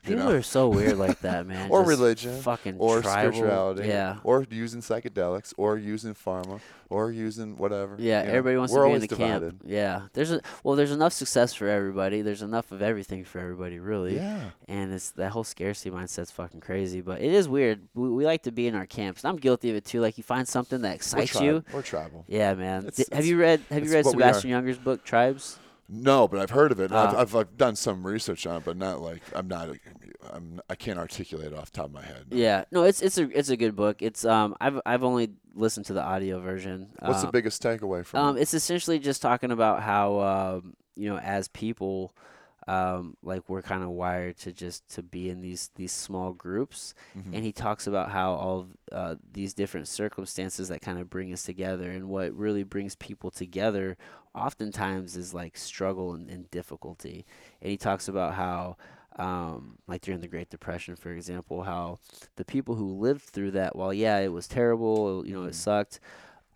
Speaker 2: you
Speaker 1: People
Speaker 2: know?
Speaker 1: are so weird like that, man.
Speaker 2: or
Speaker 1: Just
Speaker 2: religion
Speaker 1: fucking
Speaker 2: or
Speaker 1: tribal.
Speaker 2: spirituality
Speaker 1: Yeah.
Speaker 2: or using psychedelics or using pharma or using whatever
Speaker 1: Yeah,
Speaker 2: you know?
Speaker 1: everybody wants
Speaker 2: we're
Speaker 1: to be in the
Speaker 2: divided.
Speaker 1: camp. Yeah, there's a well, there's enough success for everybody. There's enough of everything for everybody, really.
Speaker 2: yeah
Speaker 1: And it's that whole scarcity mindset's fucking crazy. But it is weird. We, we like to be in our camps. I'm guilty of it too. Like you find something that excites you.
Speaker 2: we're tribal
Speaker 1: Yeah, man.
Speaker 2: It's-
Speaker 1: Di- have you read Have you read
Speaker 2: what we are.
Speaker 1: Sebastian Junger's book Tribes?
Speaker 2: No, but I've heard of it. and I've,
Speaker 1: Ah.
Speaker 2: I've, I've done some research on it, but not like I'm not. I'm I can't articulate it off the top of my head.
Speaker 1: Yeah, no, it's it's a it's a good book. It's um I've I've only listened to the audio version.
Speaker 2: What's the
Speaker 1: Um,
Speaker 2: biggest takeaway from
Speaker 1: Um,
Speaker 2: it?
Speaker 1: it's essentially just talking about how um, you know, as people, um, like we're kind of wired to just to be in these these small groups,
Speaker 2: Mhm.
Speaker 1: and he talks about how all uh, these different circumstances that kind of bring us together, and what really brings people together, oftentimes is like struggle and, and difficulty, and he talks about how. Um, like during the Great Depression, for example, how the people who lived through that, while yeah, it was terrible, you know, it
Speaker 2: Mhm.
Speaker 1: sucked,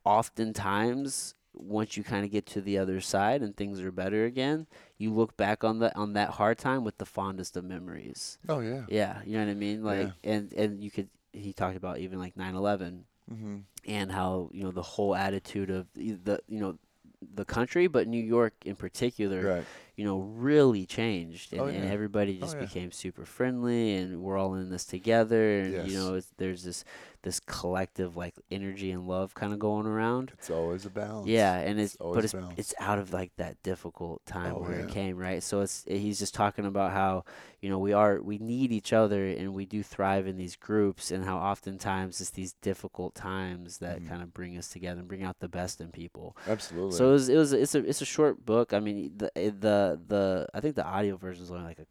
Speaker 1: oftentimes once you kind of get to the other side and things are better again, you look back on the on that hard time with the fondest of memories.
Speaker 2: oh yeah.
Speaker 1: Yeah, you know what I mean? Like and and you could he talked about even like 9/11
Speaker 2: Mm-hmm.
Speaker 1: and how, you know, the whole attitude of the you know the country, but New York in particular,
Speaker 2: Right.
Speaker 1: you know, really changed, and,
Speaker 2: Oh,
Speaker 1: and
Speaker 2: yeah.
Speaker 1: everybody
Speaker 2: Oh,
Speaker 1: just
Speaker 2: yeah.
Speaker 1: became super friendly, and we're all in this together, and you know, it's, there's this this collective like energy and love kind of going around.
Speaker 2: It's always a balance.
Speaker 1: Yeah, and it's,
Speaker 2: It's always
Speaker 1: but it's
Speaker 2: balanced.
Speaker 1: it's out of like that difficult time
Speaker 2: Oh,
Speaker 1: where it came, right? So it's he's just talking about how you know we are we need each other and we do thrive in these groups, and how oftentimes it's these difficult times that
Speaker 2: Mhm.
Speaker 1: kind of bring us together and bring out the best in people.
Speaker 2: Absolutely.
Speaker 1: So it was it was it's a it's a short book. I mean the the the I think the audio version is only like a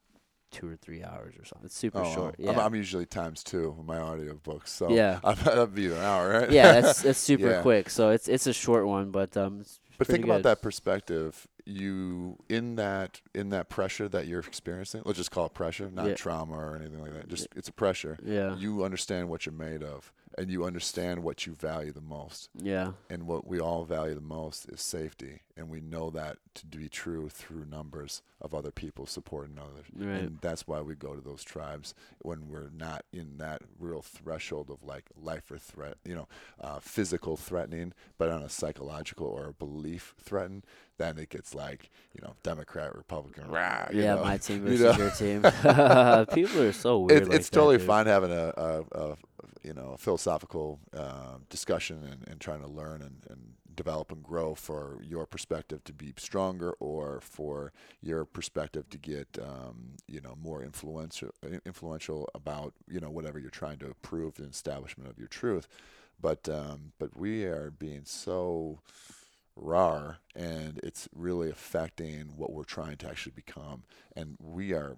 Speaker 1: two or three hours or something. It's super
Speaker 2: oh, wow.
Speaker 1: short.
Speaker 2: I'm, I'm usually times two with my audio books, so
Speaker 1: Yeah.
Speaker 2: I'm, that'd be an hour, right?
Speaker 1: yeah, it's it's super
Speaker 2: Yeah.
Speaker 1: quick. So it's it's a short one, but um, it's
Speaker 2: But think about that perspective. you in that in that pressure that you're experiencing. Let's just call it pressure, not
Speaker 1: Yeah.
Speaker 2: trauma or anything like that. Just it's a pressure.
Speaker 1: Yeah.
Speaker 2: You understand what you're made of, and you understand what you value the most.
Speaker 1: Yeah.
Speaker 2: And what we all value the most is safety, and we know that to be true through numbers of other people supporting others.
Speaker 1: Right.
Speaker 2: And that's why we go to those tribes when we're not in that real threshold of like life or threat, you know, uh, physical threatening, but on a psychological or a belief threaten. Then it gets like, you know, Democrat, Republican, rah, you
Speaker 1: Yeah,
Speaker 2: know,
Speaker 1: my team
Speaker 2: you
Speaker 1: versus
Speaker 2: know.
Speaker 1: your team. People are so weird.
Speaker 2: It,
Speaker 1: like
Speaker 2: it's
Speaker 1: that,
Speaker 2: totally
Speaker 1: dude.
Speaker 2: fine having a, a, a you know a philosophical uh, discussion and, and trying to learn and, and develop and grow for your perspective to be stronger or for your perspective to get um, you know more influential influential about you know whatever you're trying to prove the establishment of your truth. But um, but we are being so raw and it's really affecting what we're trying to actually become. And we are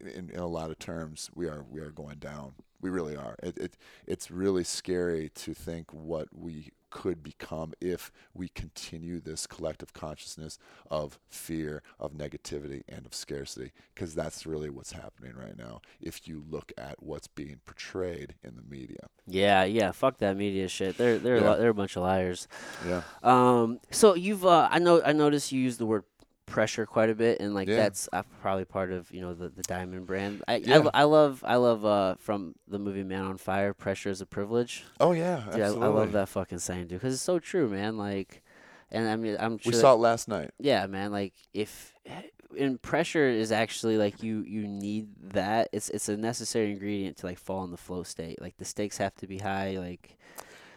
Speaker 2: in, in a lot of terms we are we are going down we really are it, it it's really scary to think what we could become if we continue this collective consciousness of fear of negativity and of scarcity because that's really what's happening right now if you look at what's being portrayed in the media
Speaker 1: Yeah, yeah. Fuck that media shit. They're they're a
Speaker 2: Yeah.
Speaker 1: lot, they're a bunch of liars.
Speaker 2: yeah
Speaker 1: Um. So you've uh, I know I noticed you use the word pressure quite a bit, and like
Speaker 2: Yeah.
Speaker 1: that's uh, probably part of you know the, the diamond brand. I, I
Speaker 2: Yeah.
Speaker 1: lo- I love I love uh from the movie Man on Fire. Pressure is a privilege.
Speaker 2: oh yeah
Speaker 1: Dude, I,
Speaker 2: absolutely
Speaker 1: I love that fucking saying, dude, because it's so true, man. Like, and I mean, I'm sure.
Speaker 2: we
Speaker 1: that-
Speaker 2: saw it last night
Speaker 1: yeah, man. Like if and pressure is actually like you you need that. It's it's a necessary ingredient to like fall in the flow state. Like the stakes have to be high. Like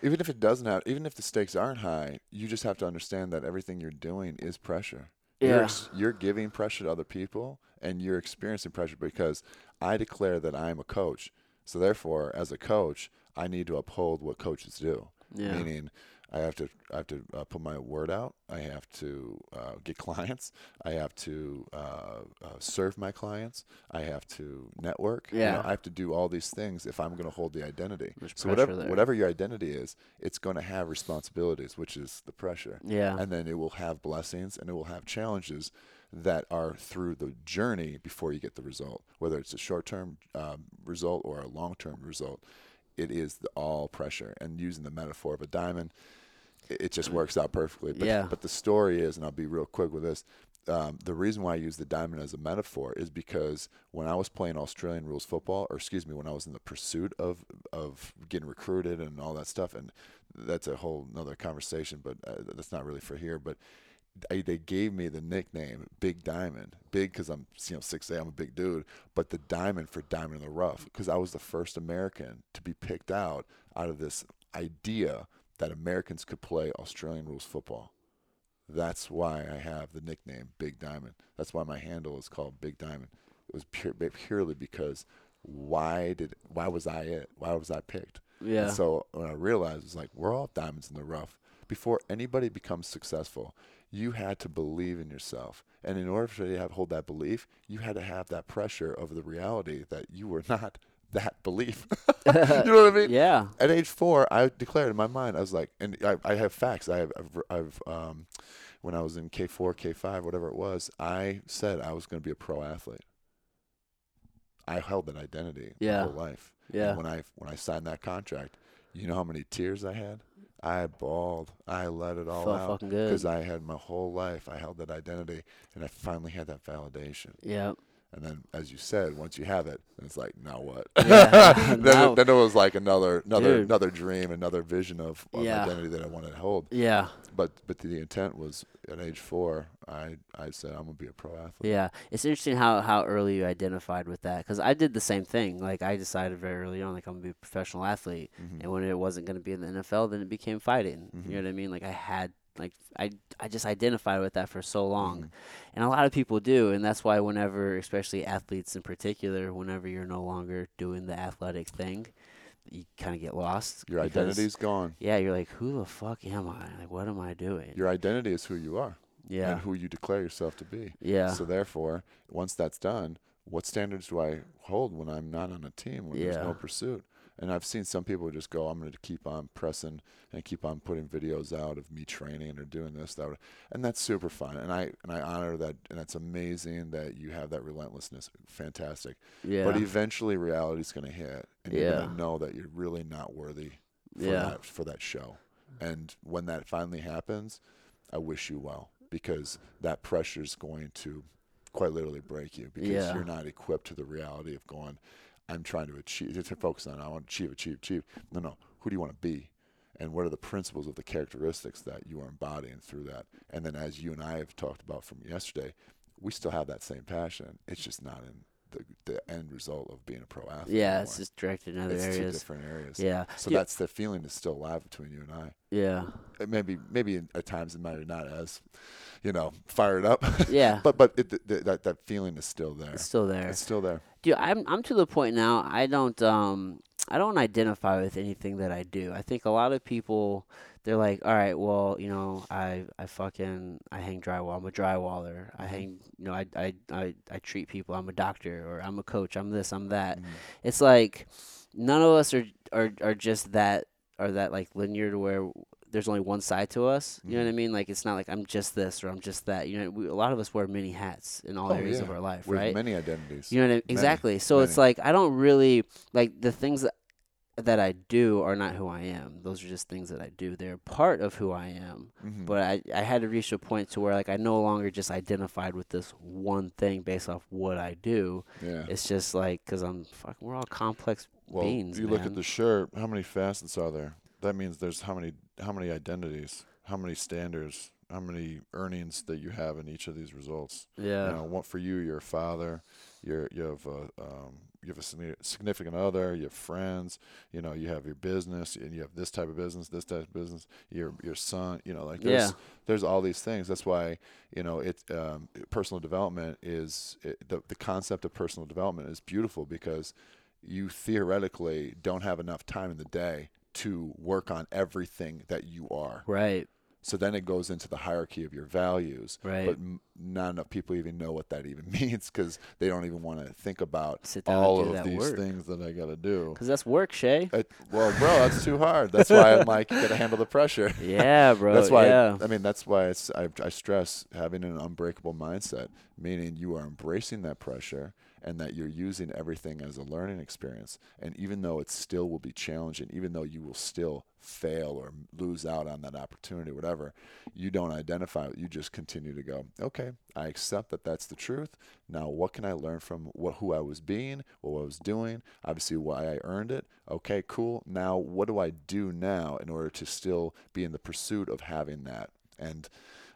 Speaker 2: even if it doesn't have even if the stakes aren't high you just have to understand that everything you're doing is pressure
Speaker 1: Yeah.
Speaker 2: ex- you're giving pressure to other people and you're experiencing pressure because i declare that i am a coach. So therefore as a coach i need to uphold what coaches do.
Speaker 1: Yeah,
Speaker 2: meaning i have to i have to uh, put my word out. I have to uh, get clients. I have to uh, uh, serve my clients. I have to network. You know,
Speaker 1: Yeah.
Speaker 2: i have to do all these things if i'm going to hold the identity.
Speaker 1: There's
Speaker 2: so whatever
Speaker 1: there.
Speaker 2: whatever your identity is it's going to have responsibilities which is the pressure.
Speaker 1: Yeah,
Speaker 2: and then it will have blessings and it will have challenges that are through the journey before you get the result. Whether it's a short-term um, result or a long-term result it is the all pressure. And using the metaphor of a diamond it, just works out perfectly but,
Speaker 1: Yeah.
Speaker 2: but the story is and i'll be real quick with this um, the reason why I use the diamond as a metaphor is because when I was playing Australian rules football, or excuse me, when I was in the pursuit of of getting recruited and all that stuff, and that's a whole another conversation, but uh, that's not really for here. But I, they gave me the nickname Big Diamond, big because I'm you know six I'm a big dude, but the diamond for diamond in the rough because I was the first American to be picked out out of this idea that Americans could play Australian rules football. That's why I have the nickname Big Diamond. That's why my handle is called Big Diamond. It was pure, purely because why did why was I it? Why was I picked?
Speaker 1: yeah,
Speaker 2: And so when I realized it's like we're all diamonds in the rough. Before anybody becomes successful, you had to believe in yourself. And in order for you to have, hold that belief, you had to have that pressure of the reality that you were not that belief. you know what I mean?
Speaker 1: yeah,
Speaker 2: At age four, I declared in my mind, I was like, and I, I have facts. I have, I've, I've um, when I was in K four, K five, whatever it was, I said I was going to be a pro athlete. I held that identity
Speaker 1: Yeah.
Speaker 2: my whole life. And
Speaker 1: yeah,
Speaker 2: when I when I signed that contract, you know how many tears I had? I bawled. I let it all
Speaker 1: felt
Speaker 2: out because I had my whole life. I held that identity, and I finally had that validation.
Speaker 1: yeah,
Speaker 2: And then, as you said, once you have it, then it's like, now what?
Speaker 1: Yeah.
Speaker 2: then,
Speaker 1: Now-
Speaker 2: it, then it was like another, another,
Speaker 1: Dude.
Speaker 2: another dream, another vision of, of
Speaker 1: Yeah.
Speaker 2: identity that I wanted to hold.
Speaker 1: yeah,
Speaker 2: But but the intent was at age four, I I said I'm gonna be a pro athlete.
Speaker 1: yeah. It's interesting how how early you identified with that because I did the same thing. Like I decided very early on, like I'm gonna be a professional athlete.
Speaker 2: Mhm.
Speaker 1: And when it wasn't going to be in the NFL, then it became fighting.
Speaker 2: Mhm.
Speaker 1: You know what I mean? Like I had like I I just identified with that for so long.
Speaker 2: Mhm.
Speaker 1: And a lot of people do, and that's why whenever especially athletes in particular, whenever you're no longer doing the athletic thing, you kind of get lost.
Speaker 2: Your
Speaker 1: because-
Speaker 2: identity's gone.
Speaker 1: Yeah, you're like, who the fuck am I? Like what am I doing?
Speaker 2: Your identity is who you are
Speaker 1: yeah.
Speaker 2: and who you declare yourself to be.
Speaker 1: yeah.
Speaker 2: So therefore, once that's done, what standards do I hold when I'm not on a team when there's no pursuit? And I've seen some people just go, I'm going to keep on pressing and keep on putting videos out of me training or doing this, that, and that's super fun. And I and I honor that, and that's amazing that you have that relentlessness. Fantastic.
Speaker 1: Yeah.
Speaker 2: But eventually, reality's going to hit, and you're going to know that you're really not worthy for
Speaker 1: Yeah.
Speaker 2: that for that show. And when that finally happens, I wish you well because that pressure is going to quite literally break you because
Speaker 1: Yeah.
Speaker 2: you're not equipped to the reality of going. I'm trying to achieve. To focus on. I want to achieve, achieve, achieve. No, no. Who do you want to be? And what are the principles of the characteristics that you are embodying through that? And then, as you and I have talked about from yesterday, we still have that same passion. It's just not in the, the end result of being a pro athlete.
Speaker 1: yeah,
Speaker 2: anymore.
Speaker 1: it's just directed in other
Speaker 2: It's two
Speaker 1: areas.
Speaker 2: different areas.
Speaker 1: Yeah.
Speaker 2: So
Speaker 1: Yeah.
Speaker 2: that's the feeling is still alive between you and I.
Speaker 1: Yeah.
Speaker 2: It maybe maybe at times it might be not as, you know, fired up.
Speaker 1: Yeah.
Speaker 2: but but it, th- th- that that feeling is still there.
Speaker 1: It's still there.
Speaker 2: It's still there.
Speaker 1: Dude, I'm I'm to the point now. I don't um I don't identify with anything that I do. I think a lot of people they're like, all right, well, you know, I I fucking I hang drywall. I'm a drywaller. I hang, you know, I I I, I treat people. I'm a doctor or I'm a coach. I'm this. I'm that.
Speaker 2: Mhm.
Speaker 1: It's like none of us are are are just that are that like linear to where there's only one side to us. You know what I
Speaker 2: Mhm.
Speaker 1: mean? Like it's not like I'm just this or I'm just that. You know, we, a lot of us wear many hats in all
Speaker 2: Oh,
Speaker 1: areas of our life,
Speaker 2: With
Speaker 1: right?
Speaker 2: many identities.
Speaker 1: You know what I mean?
Speaker 2: Many,
Speaker 1: Exactly. So it's like I don't really like the things that that I do are not who I am. Those are just things that I do. They're part of who I am.
Speaker 2: Mhm.
Speaker 1: But I I had to reach a point to where like I no longer just identified with this one thing based off what I do.
Speaker 2: yeah.
Speaker 1: It's just like cuz I'm fucking we're all complex
Speaker 2: Well,
Speaker 1: beings,
Speaker 2: you look at the shirt. How many facets are there? That means there's how many how many identities, how many standards, how many earnings that you have in each of these results.
Speaker 1: yeah.
Speaker 2: You know, what for you, you're a father, you're you have a um, you have a significant other, you have friends, you know, you have your business, and you have this type of business, this type of business, your your son, you know, like there's
Speaker 1: Yeah.
Speaker 2: there's all these things. That's why you know it um, personal development is it, the the concept of personal development is beautiful because you theoretically don't have enough time in the day to work on everything that you are.
Speaker 1: Right.
Speaker 2: So then it goes into the hierarchy of your values.
Speaker 1: Right.
Speaker 2: But m- not enough people even know what that even means because they don't even want to think about all of these
Speaker 1: work.
Speaker 2: things that I got to do.
Speaker 1: Cuz that's work, Shay.
Speaker 2: It, well, bro, that's too hard. That's why I'm like, got to handle the pressure.
Speaker 1: yeah, bro.
Speaker 2: That's why
Speaker 1: yeah.
Speaker 2: I mean that's why it's I, I stress having an unbreakable mindset, meaning you are embracing that pressure and that you're using everything as a learning experience. And even though it still will be challenging, even though you will still fail or lose out on that opportunity, whatever, you don't identify it. You just continue to go, okay, I accept that that's the truth. Now, what can I learn from what who I was being, what I was doing, obviously why I earned it. Okay, cool. Now, what do I do now in order to still be in the pursuit of having that? And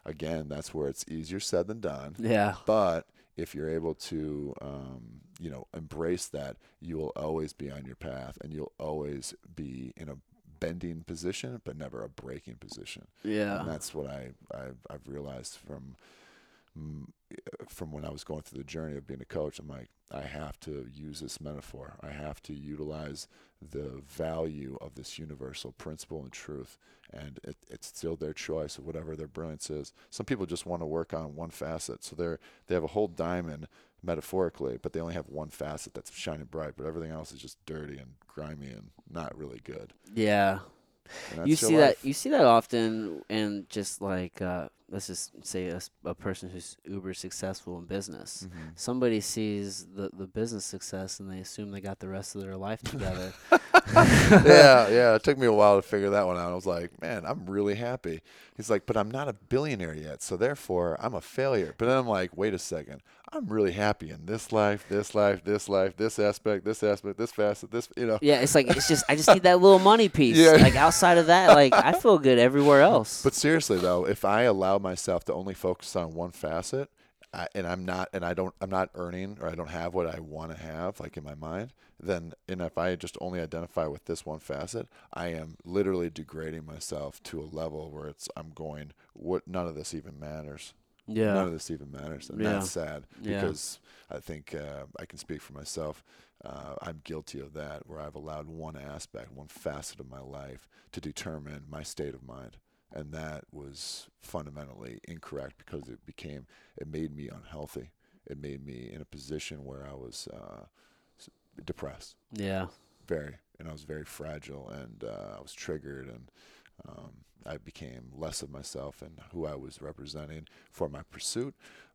Speaker 2: again, that's where it's easier said than done.
Speaker 1: Yeah.
Speaker 2: But if you're able to, um, you know, embrace that, you will always be on your path, and you'll always be in a bending position, but never a breaking position.
Speaker 1: Yeah.
Speaker 2: And that's what I I've, I've realized from from when I was going through the journey of being a coach. I'm like, I have to use this metaphor. I have to utilize the value of this universal principle and truth. And it, it's still their choice of whatever their brilliance is. Some people just want to work on one facet, so they're they have a whole diamond metaphorically, but they only have one facet that's shining bright, but everything else is just dirty and grimy and not really good.
Speaker 1: Yeah. You see
Speaker 2: life.
Speaker 1: that you see that often and just like uh, let's just say a person who's uber successful in business
Speaker 2: Mhm.
Speaker 1: somebody sees the, the business success and they assume they got the rest of their life together
Speaker 2: yeah, yeah. It took me a while to figure that one out. I was like, man, I'm really happy. He's like, but I'm not a billionaire yet, so therefore I'm a failure. But then I'm like, wait a second. I'm really happy in this life, this life, this life, this aspect, this aspect, this facet, this, you know.
Speaker 1: yeah it's like it's just i just need that little money piece
Speaker 2: Yeah.
Speaker 1: like outside of that like i feel good everywhere else
Speaker 2: But seriously though, if I allow myself to only focus on one facet, I, and I'm not, and I don't, I'm not earning, or I don't have what I want to have, like in my mind, then, and if I just only identify with this one facet, I am literally degrading myself to a level where it's, I'm going, what, none of this even matters. None of this even matters, and
Speaker 1: Yeah.
Speaker 2: that's sad
Speaker 1: Yeah.
Speaker 2: because I think uh, I can speak for myself. Uh, I'm guilty of that, where I've allowed one aspect, one facet of my life to determine my state of mind, and that was fundamentally incorrect because it became, it made me unhealthy. It made me in a position where I was uh, depressed,
Speaker 1: yeah
Speaker 2: very and I was very fragile and uh, I was triggered and um, I became less of myself and who I was representing for my pursuit,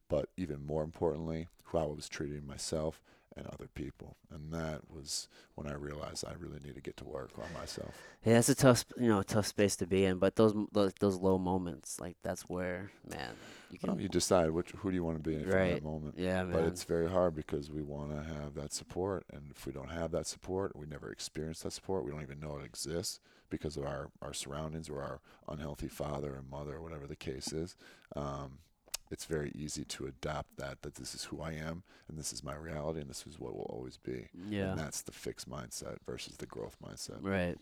Speaker 2: but even more importantly, who I was treating myself and other people. And that was when I realized I really need to get to work on myself.
Speaker 1: Yeah, it's a tough, you know, tough space to be in. But those those, those low moments, like that's where, man, you can.
Speaker 2: Well, you decide which who do you want to be in
Speaker 1: Right.
Speaker 2: that moment.
Speaker 1: yeah, man.
Speaker 2: But it's very hard because we want to have that support, and if we don't have that support, we never experience that support. We don't even know it exists because of our our surroundings or our unhealthy father and mother, or whatever the case is. Um, it's very easy to adopt that that this is who I am and this is my reality and this is what will always be.
Speaker 1: yeah.
Speaker 2: And that's the fixed mindset versus the growth mindset.
Speaker 1: Right.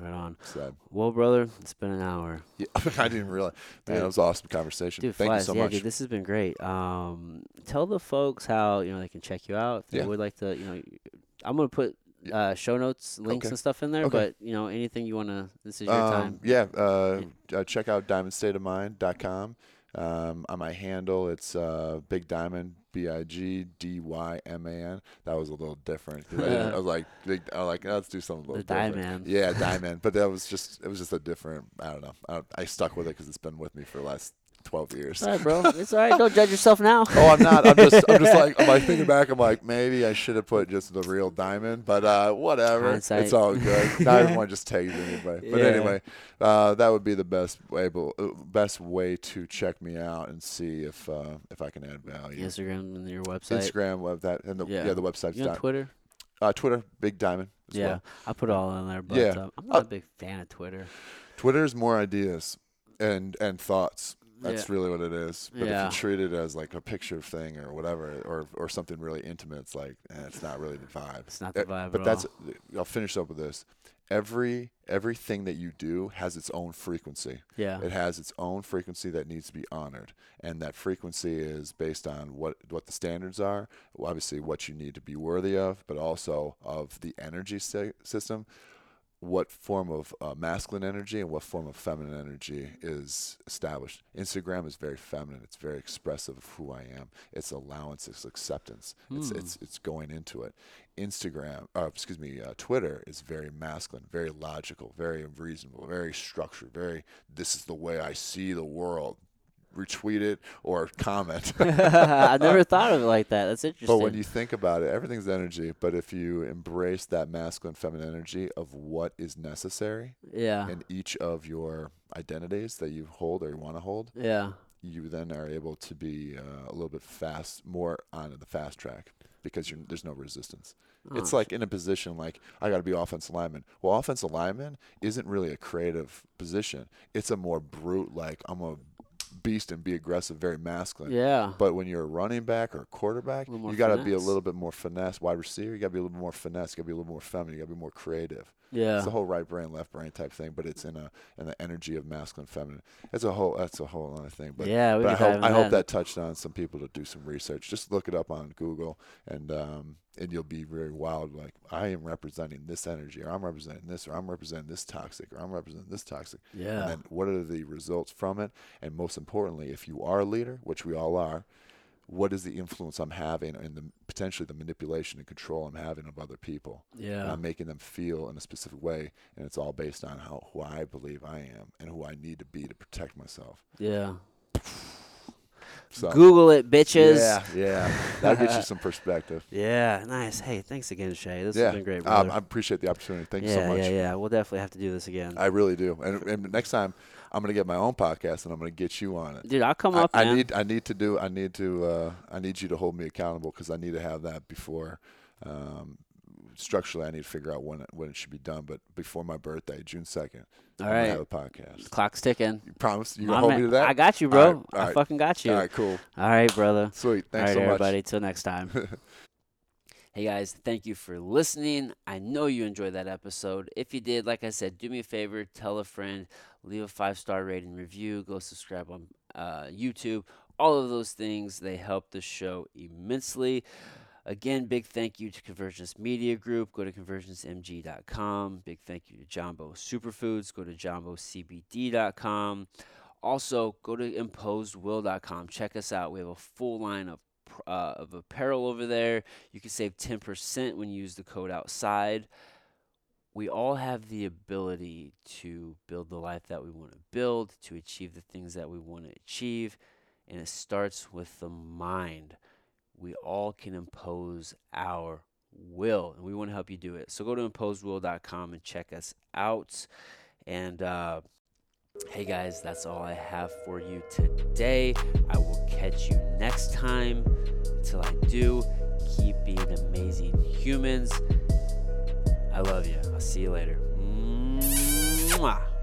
Speaker 1: Right on.
Speaker 2: Sad.
Speaker 1: Well, brother, it's been an hour.
Speaker 2: Yeah, I didn't realize. Man,
Speaker 1: Dude.
Speaker 2: that was an awesome conversation.
Speaker 1: Dude,
Speaker 2: Thank
Speaker 1: flies.
Speaker 2: you so
Speaker 1: yeah,
Speaker 2: much.
Speaker 1: dude, this has been great. Um, tell the folks how you know they can check you out. If they
Speaker 2: Yeah.
Speaker 1: would like to, you know, I'm gonna put uh, show notes, links,
Speaker 2: Okay.
Speaker 1: and stuff in there.
Speaker 2: Okay.
Speaker 1: But you know, anything you wanna, this is your
Speaker 2: Um,
Speaker 1: time.
Speaker 2: Yeah, uh, uh, check out diamondstateofmind.com. Um, on my handle, it's uh, Big Diamond, B I G D Y M A N. That was a little different. I, I was like, big, I was like, let's do something a little
Speaker 1: The
Speaker 2: different.
Speaker 1: Diamond.
Speaker 2: Yeah, Diamond. But that was just, it was just a different. I don't know. I, I stuck with it because it's been with me for the last twelve years.
Speaker 1: All right, bro. It's all right. Don't judge yourself now.
Speaker 2: Oh, I'm not. I'm just. I'm just like. I'm like thinking back. I'm like, maybe I should have put just the real diamond, but uh, whatever.
Speaker 1: Hindsight.
Speaker 2: It's all good. Not everyone just tags anyway. But
Speaker 1: Yeah.
Speaker 2: anyway, uh, that would be the best way. uh, Best way to check me out and see if uh, if I can add value.
Speaker 1: Instagram and your website.
Speaker 2: Instagram, web that, and the, yeah.
Speaker 1: Yeah.
Speaker 2: the website's
Speaker 1: You on Twitter?
Speaker 2: uh, Twitter, Big Diamond. As
Speaker 1: Yeah,
Speaker 2: well.
Speaker 1: I put it all in there. But
Speaker 2: Yeah.
Speaker 1: uh, I'm not
Speaker 2: Uh,
Speaker 1: a big fan of Twitter.
Speaker 2: Twitter is more ideas and and thoughts. That's
Speaker 1: Yeah.
Speaker 2: really what it is. But
Speaker 1: Yeah.
Speaker 2: if you treat it as like a picture thing or whatever, or or something really intimate, it's like eh, it's not really the vibe.
Speaker 1: It's not the
Speaker 2: Eh,
Speaker 1: vibe
Speaker 2: But
Speaker 1: at
Speaker 2: that's
Speaker 1: all.
Speaker 2: I'll finish up with this. Every everything that you do has its own frequency.
Speaker 1: Yeah.
Speaker 2: It has its own frequency that needs to be honored, and that frequency is based on what what the standards are. Obviously, what you need to be worthy of, but also of the energy sy- system. What form of uh, masculine energy and what form of feminine energy is established? Instagram is very feminine. It's very expressive of who I am. It's allowance. It's acceptance. It's
Speaker 1: Hmm.
Speaker 2: it's it's going into it. Instagram, uh, excuse me, uh, Twitter is very masculine, very logical, very reasonable, very structured, very. This is the way I see the world. Retweet it or comment.
Speaker 1: I never thought of it like that. That's interesting.
Speaker 2: But when you think about it, everything's energy. But if you embrace that masculine, feminine energy of what is necessary
Speaker 1: yeah.
Speaker 2: in each of your identities that you hold or you want to hold,
Speaker 1: Yeah.
Speaker 2: you then are able to be uh, a little bit fast, more on the fast track because you're, there's no resistance. It's
Speaker 1: Oh,
Speaker 2: like in a position like I got to be offensive lineman. Well, offensive lineman isn't really a creative position. It's a more brute, like I'm a beast and be aggressive, very masculine.
Speaker 1: Yeah.
Speaker 2: But when you're a running back or a quarterback,
Speaker 1: A
Speaker 2: you got to be a little bit more finesse. Wide receiver, you got to be a little bit more finesse. You got to be a little more feminine. You got to be more creative.
Speaker 1: yeah.
Speaker 2: It's the whole right brain, left brain type thing, but it's in a in the energy of masculine, feminine. It's a whole that's a whole other thing. But
Speaker 1: yeah.
Speaker 2: But I hope I hope
Speaker 1: that.
Speaker 2: touched on some people to do some research. Just look it up on Google, and um, and you'll be very wild. Like I am representing this energy, or I'm representing this, or I'm representing this toxic, or I'm representing this toxic.
Speaker 1: Yeah.
Speaker 2: And then what are the results from it? And most importantly, if you are a leader, which we all are, what is the influence I'm having and the potentially the manipulation and control I'm having of other people? And
Speaker 1: yeah.
Speaker 2: I'm making them feel in a specific way, and it's all based on how who I believe I am and who I need to be to protect myself.
Speaker 1: yeah.
Speaker 2: So
Speaker 1: Google it, bitches.
Speaker 2: yeah, yeah, that gives you some perspective.
Speaker 1: Yeah, nice. Hey, thanks again, Shay. This
Speaker 2: yeah,
Speaker 1: has been great,
Speaker 2: um. I appreciate the opportunity. Thank you so much.
Speaker 1: yeah, yeah. We'll definitely have to do this again.
Speaker 2: I really do. And, and next time, I'm gonna get my own podcast, and I'm gonna get you on it.
Speaker 1: Dude, I'll come
Speaker 2: I,
Speaker 1: up,
Speaker 2: I
Speaker 1: man.
Speaker 2: need I need to do I need to uh, I need you to hold me accountable because I need to have that before. Um, structurally, I need to figure out when it, when it should be done. But before my birthday, June second,
Speaker 1: All
Speaker 2: I'm
Speaker 1: right.
Speaker 2: have a podcast.
Speaker 1: Clock's ticking.
Speaker 2: You promise? You gonna hold me to that?
Speaker 1: I got you, bro.
Speaker 2: All right, all
Speaker 1: I
Speaker 2: right.
Speaker 1: fucking got you.
Speaker 2: All right, cool,
Speaker 1: All right, brother.
Speaker 2: sweet. Thanks
Speaker 1: All right,
Speaker 2: so
Speaker 1: everybody. Till next time. Hey guys, thank you for listening. I know you enjoyed that episode. If you did, like I said, do me a favor, tell a friend, leave a five star rating review, go subscribe on uh, YouTube. All of those things, they help the show immensely. Again, big thank you to Convergence Media Group. Go to convergencemg.com. Big thank you to Jumbo Superfoods. Go to jumbocbd.com. Also, go to imposedwill.com. Check us out. We have a full line of uh, of apparel over there. You can save 10% when you use the code outside. We all have the ability to build the life that we want to build, to achieve the things that we want to achieve, and it starts with the mind. We all can impose our will, and we want to help you do it. So go to imposedwill.com and check us out. And uh, hey, guys, that's all I have for you today. I will catch you next time. Until I do, keep being amazing humans. I love you. I'll see you later. Mwah.